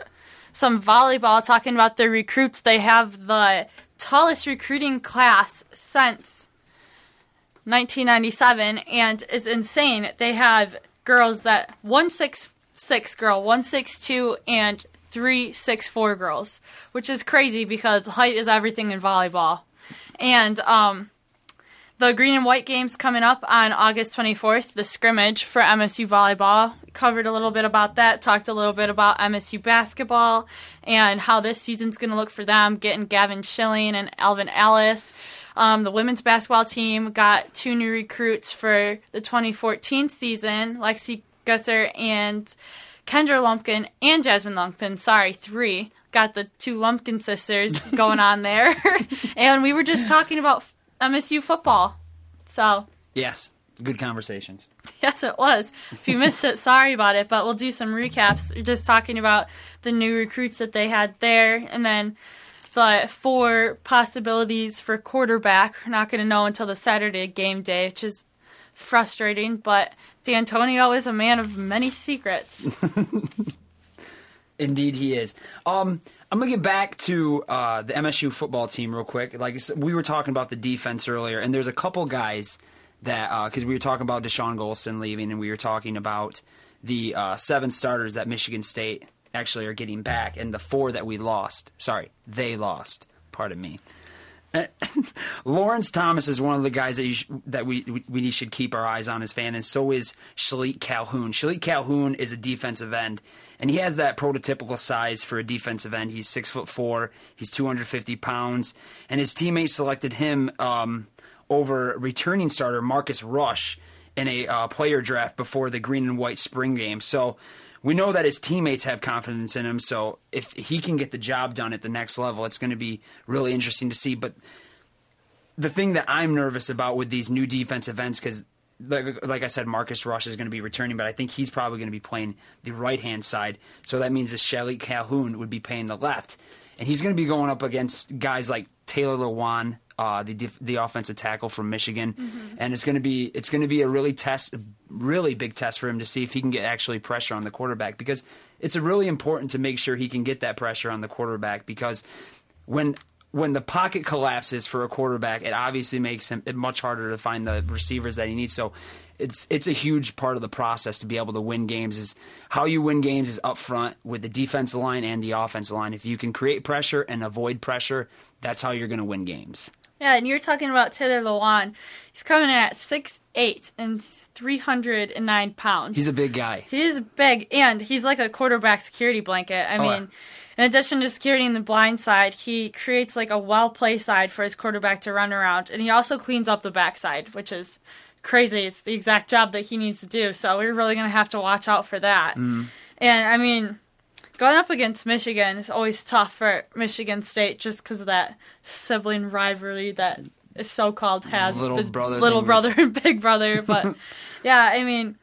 some volleyball, talking about the recruits. They have the tallest recruiting class since 1997, and it's insane. They have girls that one six six girl, one six two, and three six four girls, which is crazy because height is everything in volleyball. And um, the green and white games coming up on August 24th, the scrimmage for MSU volleyball. Covered a little bit about that, talked a little bit about MSU basketball and how this season's going to look for them, getting Gavin Schilling and Alvin Ellis. Um, the women's basketball team got two new recruits for the 2014 season, Lexi Gussert and Kendra Lumpkin and Jasmine Lumpkin. Sorry, three. Got the two Lumpkin sisters [LAUGHS] going on there. [LAUGHS] and we were just talking about MSU football. So, Yes, good conversations. [LAUGHS] yes, it was. If you missed it, sorry about it, but we'll do some recaps. We're just talking about the new recruits that they had there and then the four possibilities for quarterback. We're not going to know until the Saturday game day, which is frustrating, but D'Antonio is a man of many secrets. [LAUGHS] Indeed, he is. Um, I'm gonna get back to uh, the MSU football team real quick. Like we were talking about the defense earlier, and there's a couple guys that because we were talking about Deshaun Gholston leaving, and we were talking about the uh, seven starters that Michigan State actually are getting back, and the four that we lost. Sorry, they lost. Pardon me. [COUGHS] Lawrence Thomas is one of the guys that sh- that we, we should keep our eyes on as fan, and so is Shilique Calhoun. Shilique Calhoun is a defensive end, and he has that prototypical size for a defensive end. He's six foot four, he's two hundred fifty pounds, and his teammates selected him um, over returning starter Marcus Rush in a uh, player draft before the green and white spring game. So we know that his teammates have confidence in him. So if he can get the job done at the next level, it's going to be really interesting to see. But the thing that I'm nervous about with these new defensive ends, because like, like I said, Marcus Rush is going to be returning, but I think he's probably going to be playing the right hand side. So that means that Shilique Calhoun would be playing the left, and he's going to be going up against guys like Taylor Lewan, uh, the def- the offensive tackle from Michigan, and it's going to be it's going to be a really test, really big test for him to see if he can get actually pressure on the quarterback because it's a really important to make sure he can get that pressure on the quarterback because when when the pocket collapses for a quarterback, it obviously makes him it much harder to find the receivers that he needs. So it's it's a huge part of the process to be able to win games. Is how you win games is up front with the defensive line and the offensive line. If you can create pressure and avoid pressure, that's how you're going to win games. Yeah, and you're talking about Taylor Lewan. He's coming in at six eight and 309 pounds. He's a big guy. He is big, and he's like a quarterback security blanket. I Oh, mean, in addition to security in the blind side, he creates like a well play side for his quarterback to run around, and he also cleans up the backside, which is crazy. It's the exact job that he needs to do. So we're really gonna have to watch out for that. Mm. And I mean, going up against Michigan is always tough for Michigan State just because of that sibling rivalry that is so called has Little brother little brother and big brother. But [LAUGHS] yeah, I mean,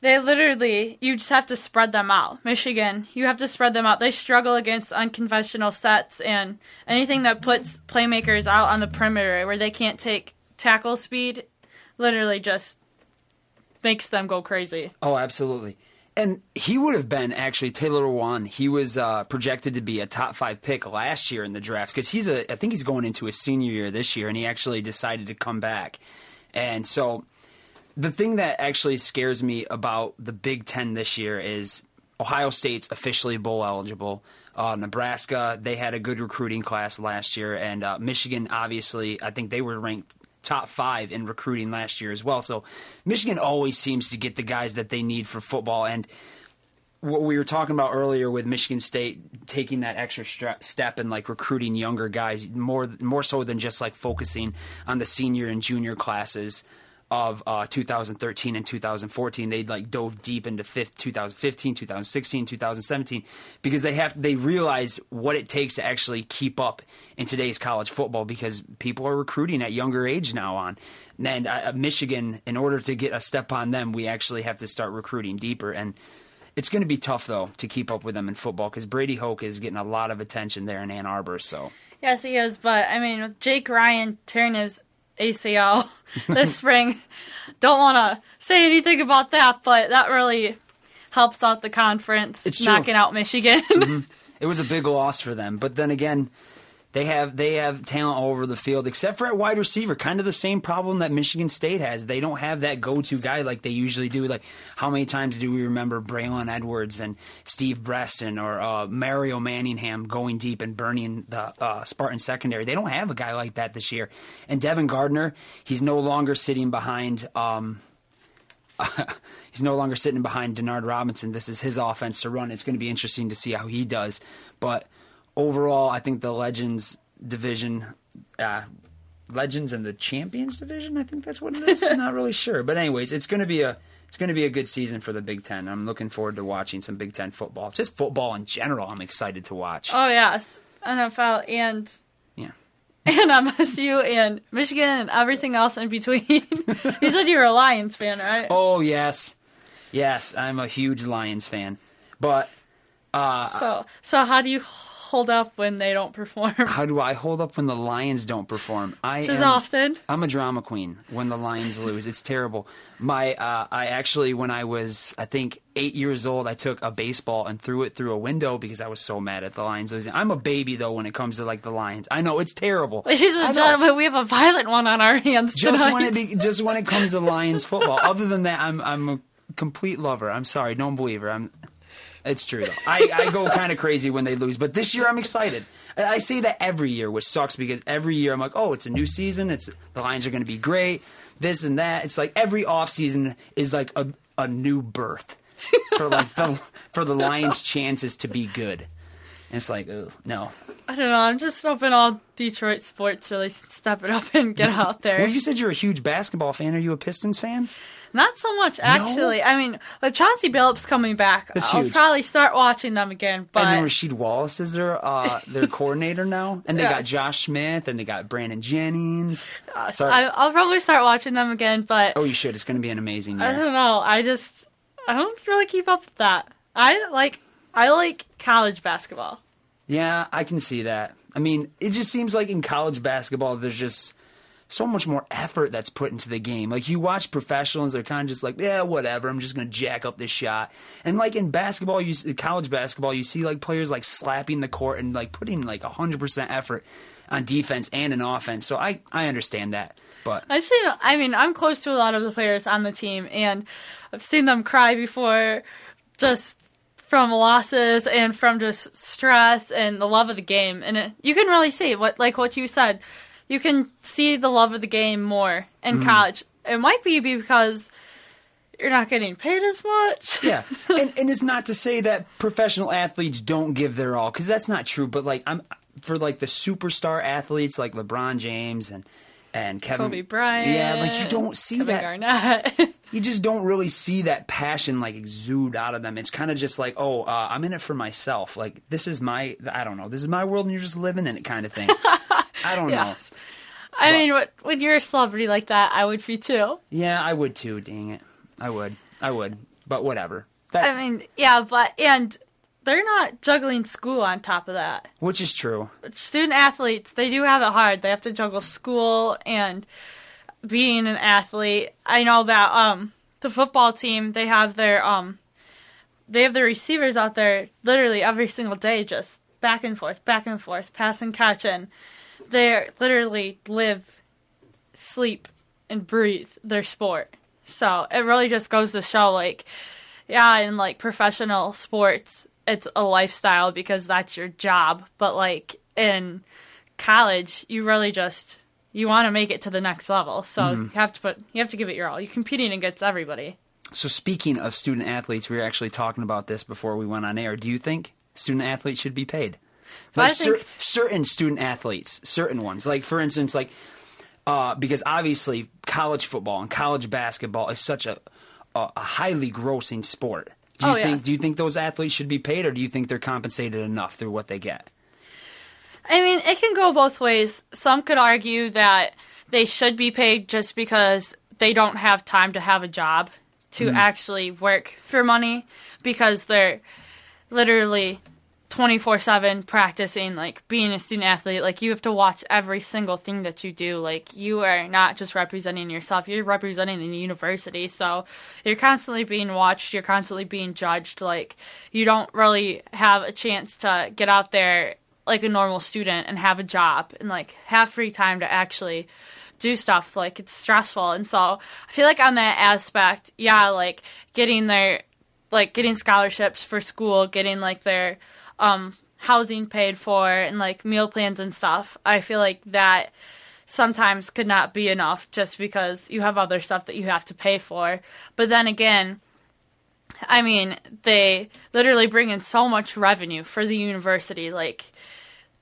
they literally you just have to spread them out. Michigan, you have to spread them out. They struggle against unconventional sets and anything that puts playmakers out on the perimeter where they can't take tackle speed. Literally, just makes them go crazy. Oh, absolutely. And he would have been actually Taylor Lewan. He was uh, projected to be a top five pick last year in the draft because he's a. I think he's going into his senior year this year, and he actually decided to come back. And so, the thing that actually scares me about the Big Ten this year is Ohio State's officially bowl eligible. Uh, Nebraska, they had a good recruiting class last year, and uh, Michigan, obviously, I think they were ranked top five in recruiting last year as well. So Michigan always seems to get the guys that they need for football, and what we were talking about earlier with Michigan State taking that extra step and like recruiting younger guys more more so than just like focusing on the senior and junior classes of uh, 2013 and 2014 they like dove deep into fifth, 2015 2016 2017 because they have they realize what it takes to actually keep up in today's college football because people are recruiting at younger age now on and uh, Michigan in order to get a step on them we actually have to start recruiting deeper and it's going to be tough though to keep up with them in football because Brady Hoke is getting a lot of attention there in Ann Arbor. So Yes, he is. But I mean, with Jake Ryan tearing his ACL this [LAUGHS] spring, don't want to say anything about that. But that really helps out the conference, It's true. knocking out Michigan. Mhm. it was a big loss for them. But then again, they have they have talent all over the field, except for at wide receiver. Kind of the same problem that Michigan State has. They don't have that go to guy like they usually do. Like how many times do we remember Braylon Edwards and Steve Breaston or uh, Mario Manningham going deep and burning the uh, Spartan secondary? They don't have a guy like that this year. And Devin Gardner, he's no longer sitting behind. Um, [LAUGHS] he's no longer sitting behind Denard Robinson. This is his offense to run. It's going to be interesting to see how he does. But overall, I think the Legends division, uh, Legends and the Champions division, I think that's what it is. I'm not really sure, but anyways, it's going to be a it's going to be a good season for the Big Ten. I'm looking forward to watching some Big Ten football. Just football in general, I'm excited to watch. oh yes, NFL and Yeah. [LAUGHS] and MSU and Michigan and everything else in between. [LAUGHS] you said you were a Lions fan, right? Oh yes, yes, I'm a huge Lions fan, but uh, So so how do you hold up when they don't perform? how do I hold up when the Lions don't perform? I Which is am- often. I'm a drama queen when the Lions [LAUGHS] lose. It's terrible. My uh, I actually when I was I think eight years old, I took a baseball and threw it through a window because I was so mad at the Lions losing. I'm a baby though when it comes to like the Lions. I know it's terrible. Ladies and gentlemen, we have a violent one on our hands Just tonight. when it be, just when it comes to Lions football. Other than that, I'm I'm a complete lover. I'm sorry, don't believe. I'm. It's true though. I, I go kind of crazy when they lose, but this year I'm excited. I say that every year, which sucks because every year I'm like, oh, it's a new season. It's the Lions are going to be great. This and that. It's like every off season is like a a new birth [LAUGHS] for like the for the Lions' chances to be good. And it's like, oh no. I don't know. I'm just hoping all Detroit sports really step it up and get out there. Well, you said you're a huge basketball fan. Are you a Pistons fan? Not so much, actually. I mean, with Chauncey Billups coming back, That's I'll huge. probably start watching them again. But and then Rasheed Wallace is their uh, their [LAUGHS] coordinator now, and they got Josh Smith, and they got Brandon Jennings. Sorry. I, I'll probably start watching them again. But oh, you should. It's going to be an amazing Year. I don't know. I just I don't really keep up with that. I like I like college basketball. Yeah, I can see that. I mean, it just seems like in college basketball, there's just so much more effort that's put into the game. Like you watch professionals, they're kind of just like, yeah, whatever. I'm just gonna jack up this shot. And like in basketball, you college basketball, you see like players like slapping the court and like putting like 100 percent effort on defense and in offense. So I I understand that, but I've seen. I mean, I'm close to a lot of the players on the team, and I've seen them cry before, just from losses and from just stress and the love of the game. And it, you can really see what, like what you said, you can see the love of the game more in Mhm. college. It might be because you're not getting paid as much. [LAUGHS] yeah, and and it's not to say that professional athletes don't give their all because that's not true. But like I'm for like the superstar athletes like LeBron James and and Kevin Kobe Bryant. Yeah, like you don't see Kevin that. Garnett. [LAUGHS] you just don't really see that passion like exude out of them. It's kind of just like, oh, uh, I'm in it for myself. Like this is my, I don't know, this is my world, and you're just living in it, kind of thing. [LAUGHS] I don't [LAUGHS] know. Yes. I mean, when you're a celebrity like that, I would be too. Yeah, I would too. Dang it, I would, I would. But whatever. That, I mean, yeah, but and they're not juggling school on top of that. which is true. Student athletes, they do have it hard. They have to juggle school and being an athlete. I know that um the football team, they have their um they have their receivers out there literally every single day just back and forth, back and forth, pass and catch and they literally live, sleep and breathe their sport. So, it really just goes to show like yeah, in like professional sports, it's a lifestyle because that's your job. But like in college, you really just you want to make it to the next level. So Mhm. you have to put you have to give it your all. You're competing against everybody. So speaking of student athletes, we were actually talking about this before we went on air. Do you think student athletes should be paid? Like cer- certain student athletes, certain ones. Like for instance, like uh, because obviously college football and college basketball is such a a, a highly grossing sport. Do you Oh, yeah. think do you think those athletes should be paid, or do you think they're compensated enough through what they get? I mean, it can go both ways. Some could argue that they should be paid just because they don't have time to have a job to Mm. actually work for money because they're literally 24 7 practicing, like being a student athlete. Like, you have to watch every single thing that you do. Like, you are not just representing yourself, you're representing the university. So, you're constantly being watched, you're constantly being judged. Like, you don't really have a chance to get out there like a normal student and have a job and like have free time to actually do stuff like it's stressful and so i feel like on that aspect yeah like getting their like getting scholarships for school getting like their um housing paid for and like meal plans and stuff i feel like that sometimes could not be enough just because you have other stuff that you have to pay for but then again I mean, they literally bring in so much revenue for the university. Like,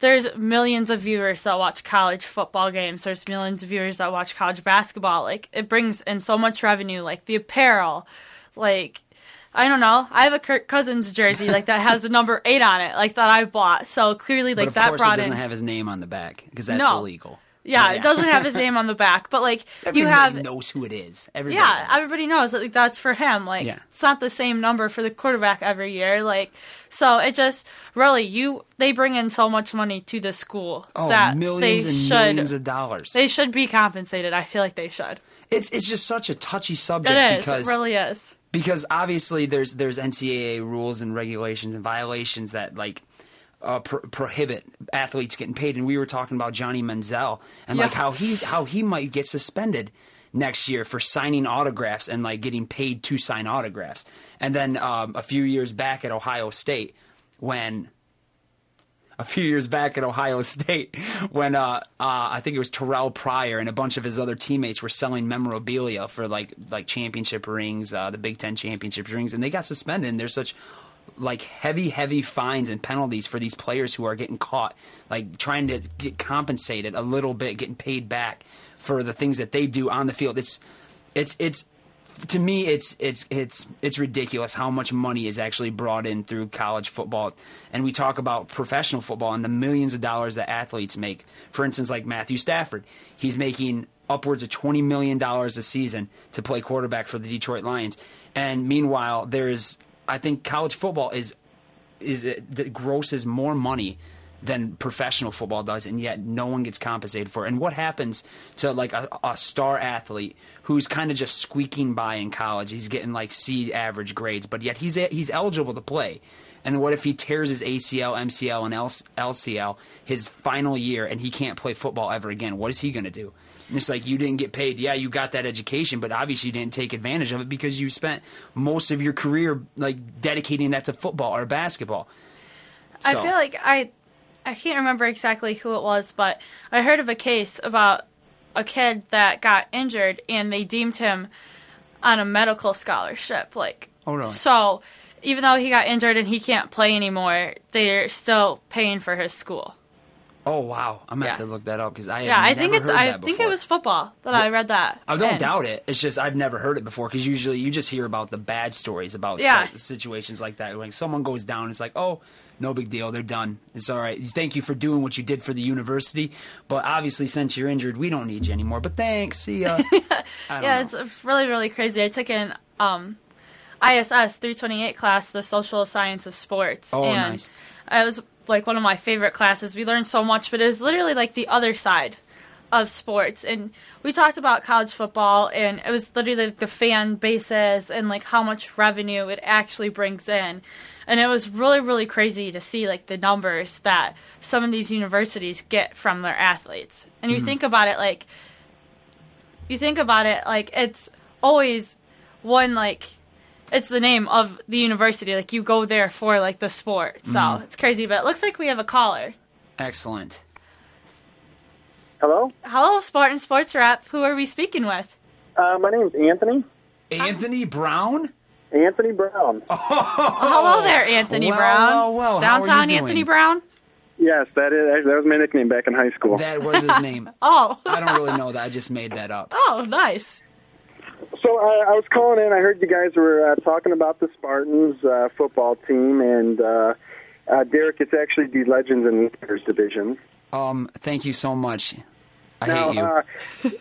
there's millions of viewers that watch college football games. There's millions of viewers that watch college basketball. Like, it brings in so much revenue. Like the apparel, like I don't know. I have a Kirk Cousins jersey like that has the number eight on it, like that I bought. So clearly, like but of that course, it doesn't in. have his name on the back because that's No. illegal. yeah, it doesn't have his name on the back, but like [LAUGHS] you have knows who it is. Everybody yeah, everybody knows that like, that's for him. Like Yeah. it's not the same number for the quarterback every year. Like so, it just really you they bring in so much money to the school Oh, that millions they and should millions of dollars. they should be compensated. I feel like they should. It's it's just such a touchy subject It is. because it really is. Because obviously there's there's NCAA rules and regulations and violations that like uh, pro- prohibit athletes getting paid. And we were talking about Johnny Manziel and like how he how he might get suspended next year for signing autographs and like getting paid to sign autographs. And then um, a few years back at Ohio State when a few years back at Ohio [LAUGHS] State when uh, uh, I think it was Terrell Pryor and a bunch of his other teammates were selling memorabilia for like like championship rings, uh, the Big Ten championship rings, and they got suspended. And there's such like heavy, heavy fines and penalties for these players who are getting caught, like trying to get compensated a little bit, getting paid back for the things that they do on the field. It's it's it's to me it's it's it's it's ridiculous how much money is actually brought in through college football. And we talk about professional football and the millions of dollars that athletes make. For instance like Matthew Stafford he's making upwards of 20 million dollars a season to play quarterback for the Detroit Lions. And meanwhile there's I think college football is is that grosses more money than professional football does, and yet no one gets compensated for it. And what happens to like a, a star athlete who's kind of just squeaking by in college? He's getting like C average grades, but yet he's he's eligible to play. And what if he tears his ACL, MCL, and LCL his final year, and he can't play football ever again? What is he going to do? And it's like you didn't get paid. Yeah, you got that education, but obviously you didn't take advantage of it because you spent most of your career like dedicating that to football or basketball. I feel like I I can't remember exactly who it was, but I heard of a case about a kid that got injured and they deemed him on a medical scholarship. Like Oh, really? so even though he got injured and he can't play anymore, they're still paying for his school. Oh wow, I'm gonna have to look that up because I yeah, I think it's I think it was football that I read that. I don't doubt it. It's just I've never heard it before because usually you just hear about the bad stories about Yeah. situations like that. when someone goes down, it's like, oh, no big deal, they're done. It's all right. Thank you for doing what you did for the university, but obviously since you're injured, we don't need you anymore. But thanks, see ya. [LAUGHS] I yeah, know. it's really really crazy. I took an um, ISS 328 class, the social science of sports, Oh, and nice. it was like one of my favorite classes. We learned so much, but it was literally like the other side of sports, and we talked about college football, and it was literally like the fan bases and like how much revenue it actually brings in. And it was really, really crazy to see like the numbers that some of these universities get from their athletes. And you Mhm. think about it like you think about it like it's always one like it's the name of the university. Like you go there for like the sport. So Mhm. it's crazy. But it looks like we have a caller. Excellent. Hello? Hello, Spartan Sports Wrap. Who are we speaking with? Uh, my name is Anthony. Anthony Brown? Anthony Brown. Oh, hello there, Anthony Well, Brown. well, well, how are you Downtown doing? Anthony Brown. Yes, that is that was my nickname back in high school. That was his name. [LAUGHS] Oh. I don't really know that. I just made that up. Oh, nice. So uh, I was calling in. I heard you guys were uh, talking about the Spartans uh, football team, and uh, uh, Derek, it's actually the Legends and Leaders division. Um, thank you so much. I now, hate you. Uh,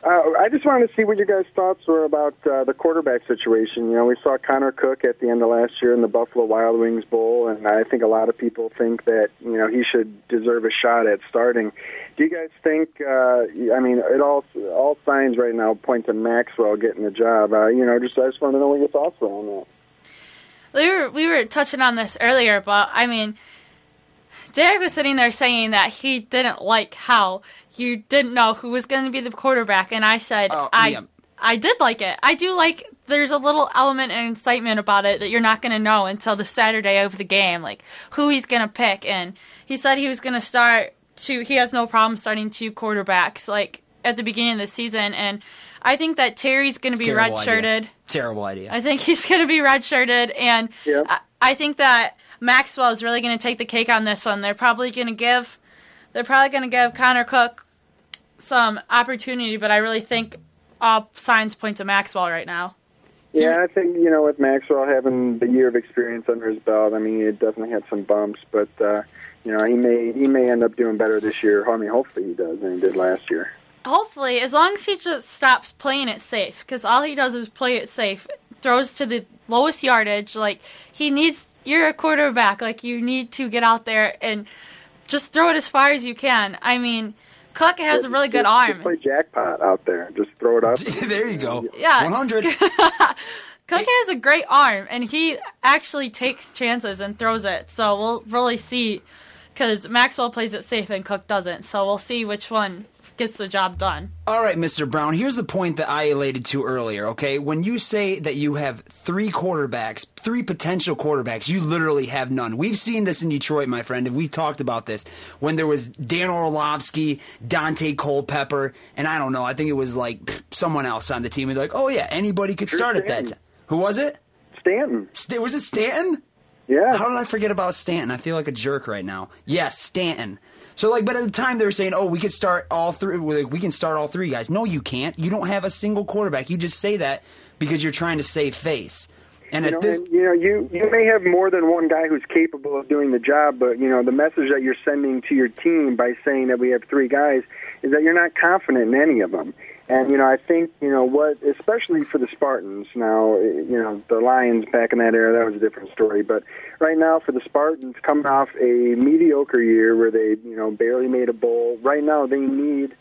uh, I just wanted to see what your guys' thoughts were about uh, the quarterback situation. You know, we saw Connor Cook at the end of last year in the Buffalo Wild Wings Bowl, and I think a lot of people think that you know he should deserve a shot at starting. Do you guys think? Uh, I mean, it all all signs right now point to Maxwell getting the job. Uh, you know, just I just want to know what your thoughts were on that. We were we were touching on this earlier, but I mean, Derek was sitting there saying that he didn't like how you didn't know who was going to be the quarterback, and I said oh, I yeah. I did like it. I do like. There's a little element and excitement about it that you're not going to know until the Saturday of the game, like who he's going to pick. And he said he was going to start two. He has no problem starting two quarterbacks, like at the beginning of the season. And I think that Terry's going to be Terrible idea. redshirted. Terrible idea. I think [LAUGHS] he's going to be redshirted, and I, I think that Maxwell is really going to take the cake on this one. They're probably going to give, they're probably going to give Connor Cook some opportunity, but I really think all signs point to Maxwell right now. Yeah, I think you know with Maxwell having the year of experience under his belt, I mean he definitely had some bumps, but uh, you know he may he may end up doing better this year. I mean, hopefully he does than he did last year. Hopefully, as long as he just stops playing it safe, because all he does is play it safe, throws to the lowest yardage. Like he needs, you're a quarterback. Like you need to get out there and just throw it as far as you can. I mean, Cook has a really good Just- arm. Just play jackpot out there. Just throw it up. [LAUGHS] there you go. Yeah. 100. [LAUGHS] Cook has a great arm, and he actually takes chances and throws it. So we'll really see, because Maxwell plays it safe and Cook doesn't. So we'll see which one gets the job done. All right, Mr. Brown, here's the point that I elated to earlier, okay? When you say that you have three quarterbacks, three potential quarterbacks, you literally have none. We've seen this in Detroit, my friend, and we've talked about this. When there was Dan Orlovsky, Daunte Culpepper, and I don't know, I think it was like someone else on the team. They're like, oh, yeah, anybody could Drew start at that Stanton. Who was it? Stanton. Sta- was it Stanton? Yeah. How did I forget about Stanton? I feel like a jerk right now. Yes, Stanton. So like, but at the time they were saying, "Oh, we could start all three. like, We can start all three guys." No, you can't. You don't have a single quarterback. You just say that because you're trying to save face. And you at know, this, and, you know, you you may have more than one guy who's capable of doing the job, but you know, the message that you're sending to your team by saying that we have three guys is that you're not confident in any of them. And you know, I think you know what, especially for the Spartans. Now, you know, the Lions back in that era, that was a different story. But right now, for the Spartans, coming off a mediocre year where they you know barely made a bowl, right now they need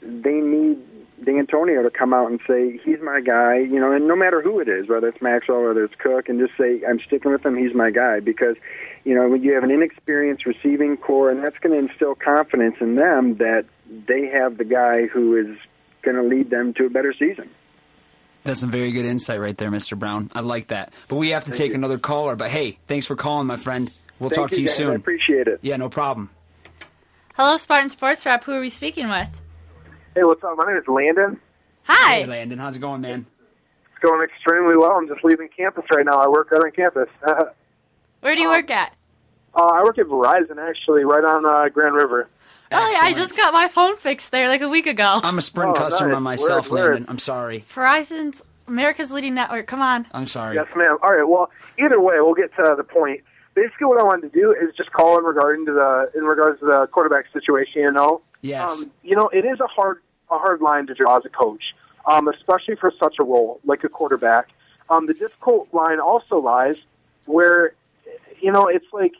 they need D'Antonio to come out and say he's my guy, you know, and no matter who it is, whether it's Maxwell, whether it's Cook, and just say I'm sticking with him. He's my guy because, you know, when you have an inexperienced receiving core, and that's going to instill confidence in them that they have the guy who is going to lead them to a better season. that's some very good insight right there, Mr. Brown. I like that. But we have to take another caller. But hey, thanks for calling, my friend. We'll Thank talk to you, you guys. soon. I appreciate it. Yeah, no problem. Hello, Spartan Sports Wrap. Who are we speaking with? Hey, what's up? My name is Landon. Hi. Hey, Landon. How's it going, man? It's going extremely well. I'm just leaving campus right now. I work out on campus. uh, [LAUGHS] Where do you work at? I work at Verizon, actually, right on uh, Grand River. Oh, yeah, I just got my phone fixed there like a week ago. I'm a Sprint Oh, customer nice. myself, Word, word. Landon. I'm sorry. Verizon's America's leading network. Come on. I'm sorry. Yes, ma'am. All right. Well, either way, we'll get to the point. Basically, what I wanted to do is just call in regarding to the in regards to the quarterback situation. You know, Yes. um, you know, it is a hard a hard line to draw as a coach, um, especially for such a role like a quarterback. Um, the difficult line also lies where, you know, it's like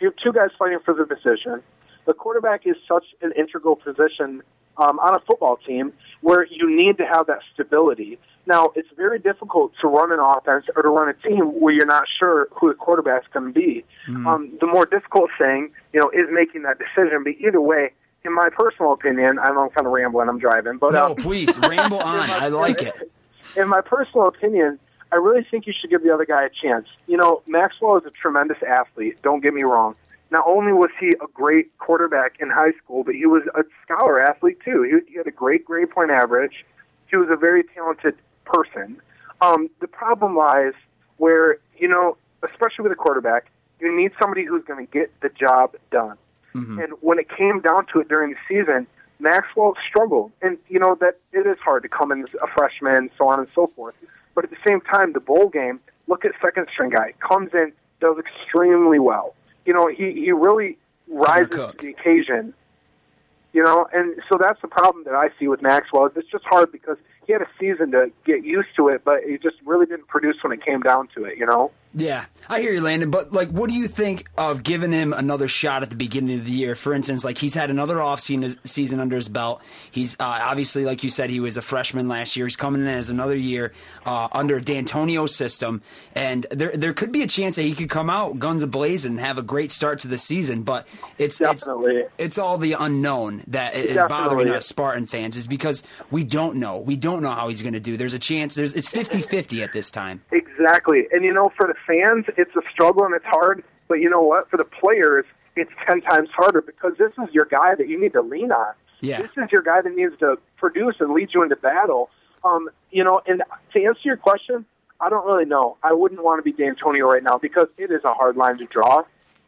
you have two guys fighting for the position. The quarterback is such an integral position um, on a football team where you need to have that stability. Now, it's very difficult to run an offense or to run a team where you're not sure who the quarterback's going to be. Um, the more difficult thing, you know, is making that decision. But either way, in my personal opinion, I know I'm kind of rambling. I'm driving, but no, uh, please ramble [LAUGHS] on. I like it. in my personal opinion, I really think you should give the other guy a chance. You know, Maxwell is a tremendous athlete. Don't get me wrong. Not only was he a great quarterback in high school, but he was a scholar athlete too. He, he had a great grade point average. He was a very talented person. Um, the problem lies where you know, especially with a quarterback, you need somebody who's going to get the job done. And when it came down to it during the season, Maxwell struggled, and you know that it is hard to come in as a freshman, so on and so forth. But at the same time, the bowl game, look at second string guy comes in, does extremely well. You know, he he really rises to the occasion. You know, and so that's the problem that I see with Maxwell. is It's just hard because he had a season to get used to it, but he just really didn't produce when it came down to it. You know. Yeah, I hear you, Landon. But like, what do you think of giving him another shot at the beginning of the year? For instance, like he's had another off season season under his belt. He's uh, obviously, like you said, he was a freshman last year. He's coming in as another year uh, under D'Antonio's system, and there there could be a chance that he could come out guns ablazing and have a great start to the season. But it's Definitely. it's it's all the unknown that is bothering us Spartan fans is because we don't know. We don't know how he's going to do. There's a chance. There's it's 50-50 at this time. Exactly. And you know, for the fans, it's a struggle and it's hard. But you know what? For the players, it's ten times harder because this is your guy that you need to lean on. Yeah. This is your guy that needs to produce and lead you into battle. Um, you know, and to answer your question, I don't really know. I wouldn't want to be D'Antonio right now because it is a hard line to draw.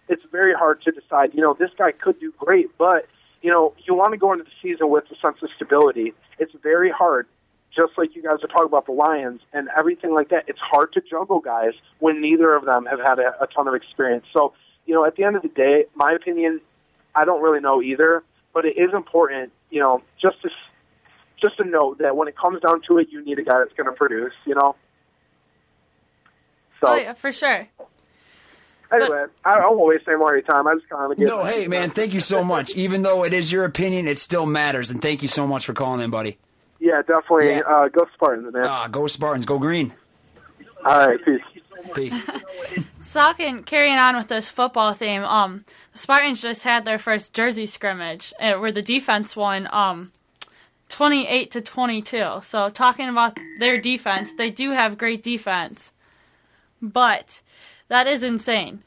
It's very hard to decide. You know, this guy could do great, but you know, you want to go into the season with a sense of stability. It's very hard just like you guys are talking about the Lions and everything like that, it's hard to juggle guys when neither of them have had a, a ton of experience. So, you know, at the end of the day, my opinion, I don't really know either, but it is important, you know, just to just to note that when it comes down to it, you need a guy that's going to produce, you know. So Oh yeah, for sure. anyway, I, I won't waste any more of your time. I just kind of get No, hey man, thank you so [LAUGHS] much. Even though it is your opinion, it still matters, and thank you so much for calling in, buddy. Yeah, definitely. Uh, go Spartans, man. Ah, go Spartans, go green. All right, peace. Peace. [LAUGHS] Talking, carrying on with this football theme, um, the Spartans just had their first jersey scrimmage uh, where the defense won, um, 28 to 22. So talking about their defense, they do have great defense, but that is insane.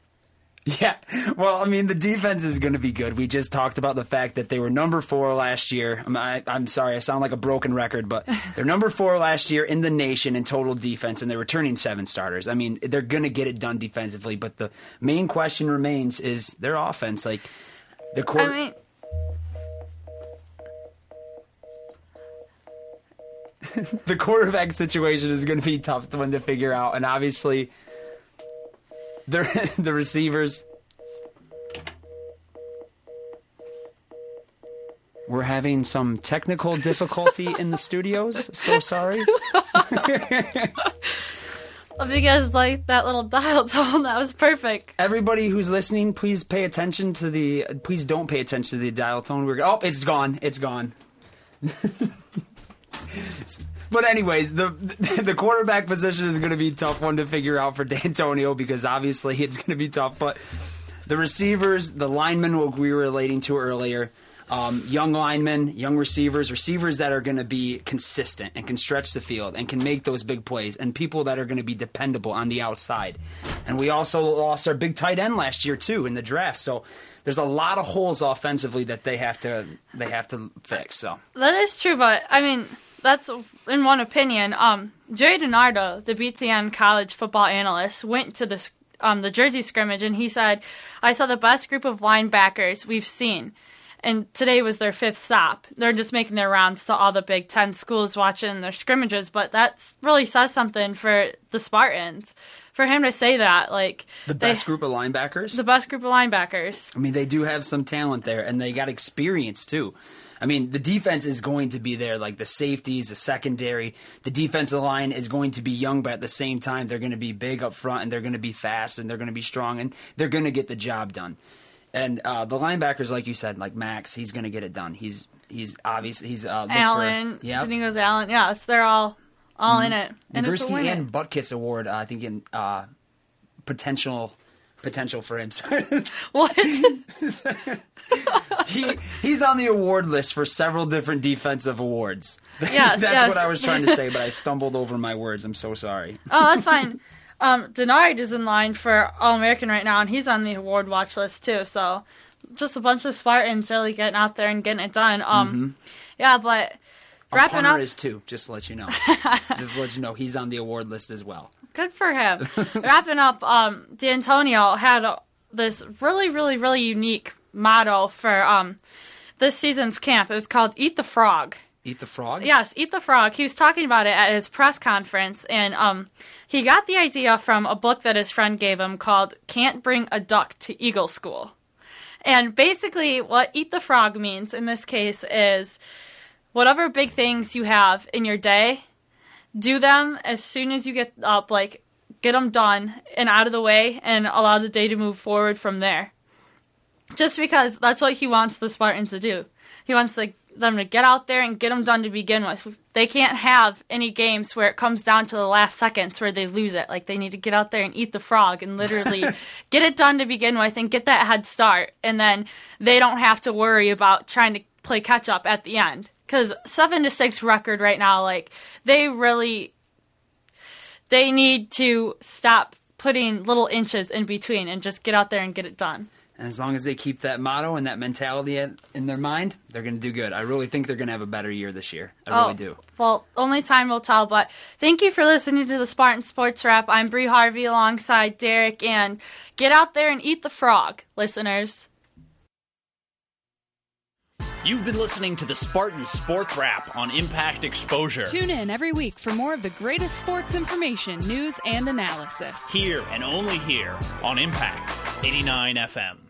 [LAUGHS] Yeah. Well, I mean, the defense is going to be good. We just talked about the fact that they were number four last year. I'm, I, I'm sorry, I sound like a broken record, but [LAUGHS] they're number four last year in the nation in total defense, and they're returning seven starters. I mean, they're going to get it done defensively, but the main question remains is their offense. Like, the I quarter- mean, [LAUGHS] the quarterback situation is going to be tough one to figure out, and obviously, the [LAUGHS] the receivers. We're having some technical difficulty in the studios. So sorry. [LAUGHS] guys like that little dial tone, that was perfect. Everybody who's listening, please pay attention to the. Please don't pay attention to the dial tone. We're oh, it's gone. It's gone. [LAUGHS] but anyways, the [LAUGHS] the quarterback position is going to be a tough one to figure out for [LAUGHS] D'Antonio because obviously it's going to be tough. But the receivers, the linemen, what we were relating to earlier, um, young linemen, young receivers, receivers that are going to be consistent and can stretch the field and can make those big plays, and people that are going to be dependable on the outside. And we also lost our big tight end last year too in the draft, so. There's a lot of holes offensively that they have to they have to fix. So That is true, but I mean, that's in one opinion. Um, Jerry DiNardo, the BTN college football analyst, went to this um, the Jersey scrimmage and he said, "I saw the best group of linebackers we've seen." And today was their fifth stop. They're just making their rounds to all the Big Ten schools watching their scrimmages, but that really says something for the Spartans. For him to say that, like the they- best group of linebackers. the best group of linebackers. I mean, they do have some talent there, and they got experience too. I mean, the defense is going to be there, like the safeties, the secondary. The defensive line is going to be young, but at the same time, they're going to be big up front, and they're going to be fast, and they're going to be strong, and they're going to get the job done. And uh, the linebackers, like you said, like Max, he's going to get it done. He's he's obviously he's uh, for- Allen, Yep. Denicos Allen, yes, they're all all in Mhm. it, and it's a Nagurski win. and Butkus Award, uh, I think, in uh, potential potential for him. [LAUGHS] what? [LAUGHS] [LAUGHS] he he's on the award list for several different defensive awards. [LAUGHS] Yes, that's yes. what I was trying to say, but I stumbled over my words. I'm so sorry. [LAUGHS] Oh, that's fine. Um, Dennard is in line for All American right now, and he's on the award watch list too. So, just a bunch of Spartans really getting out there and getting it done. Um, yeah, but Our wrapping up. is too. Just to let you know. just to let you know, he's on the award list as well. Good for him. Wrapping up, um, D'Antonio had this really, really, really unique motto for um, this season's camp. It was called "Eat the Frog." Eat the frog. Yes, eat the frog. He was talking about it at his press conference, and um, he got the idea from a book that his friend gave him called "Can't Bring a Duck to Eagle School." And basically, what "eat the frog" means in this case is whatever big things you have in your day, do them as soon as you get up. Like, get them done and out of the way, and allow the day to move forward from there. Just because that's what he wants the Spartans to do. He wants like them to get out there and get them done to begin with. They can't have any games where it comes down to the last seconds where they lose it. Like they need to get out there and eat the frog and literally [LAUGHS] get it done to begin with and get that head start. And then they don't have to worry about trying to play catch up at the end. Because seven to six record right now, like they really they need to stop putting little inches in between and just get out there and get it done. And as long as they keep that motto and that mentality in, in their mind, they're going to do good. I really think they're going to have a better year this year. I really oh, do. Well, only time will tell. But thank you for listening to the Spartan Sports Wrap. I'm Bree Harvey alongside Derek, and get out there and eat the frog, listeners. You've been listening to the Spartan Sports Wrap on Impact Exposure. Tune in every week for more of the greatest sports information, news, and analysis. Here and only here on Impact 89 FM.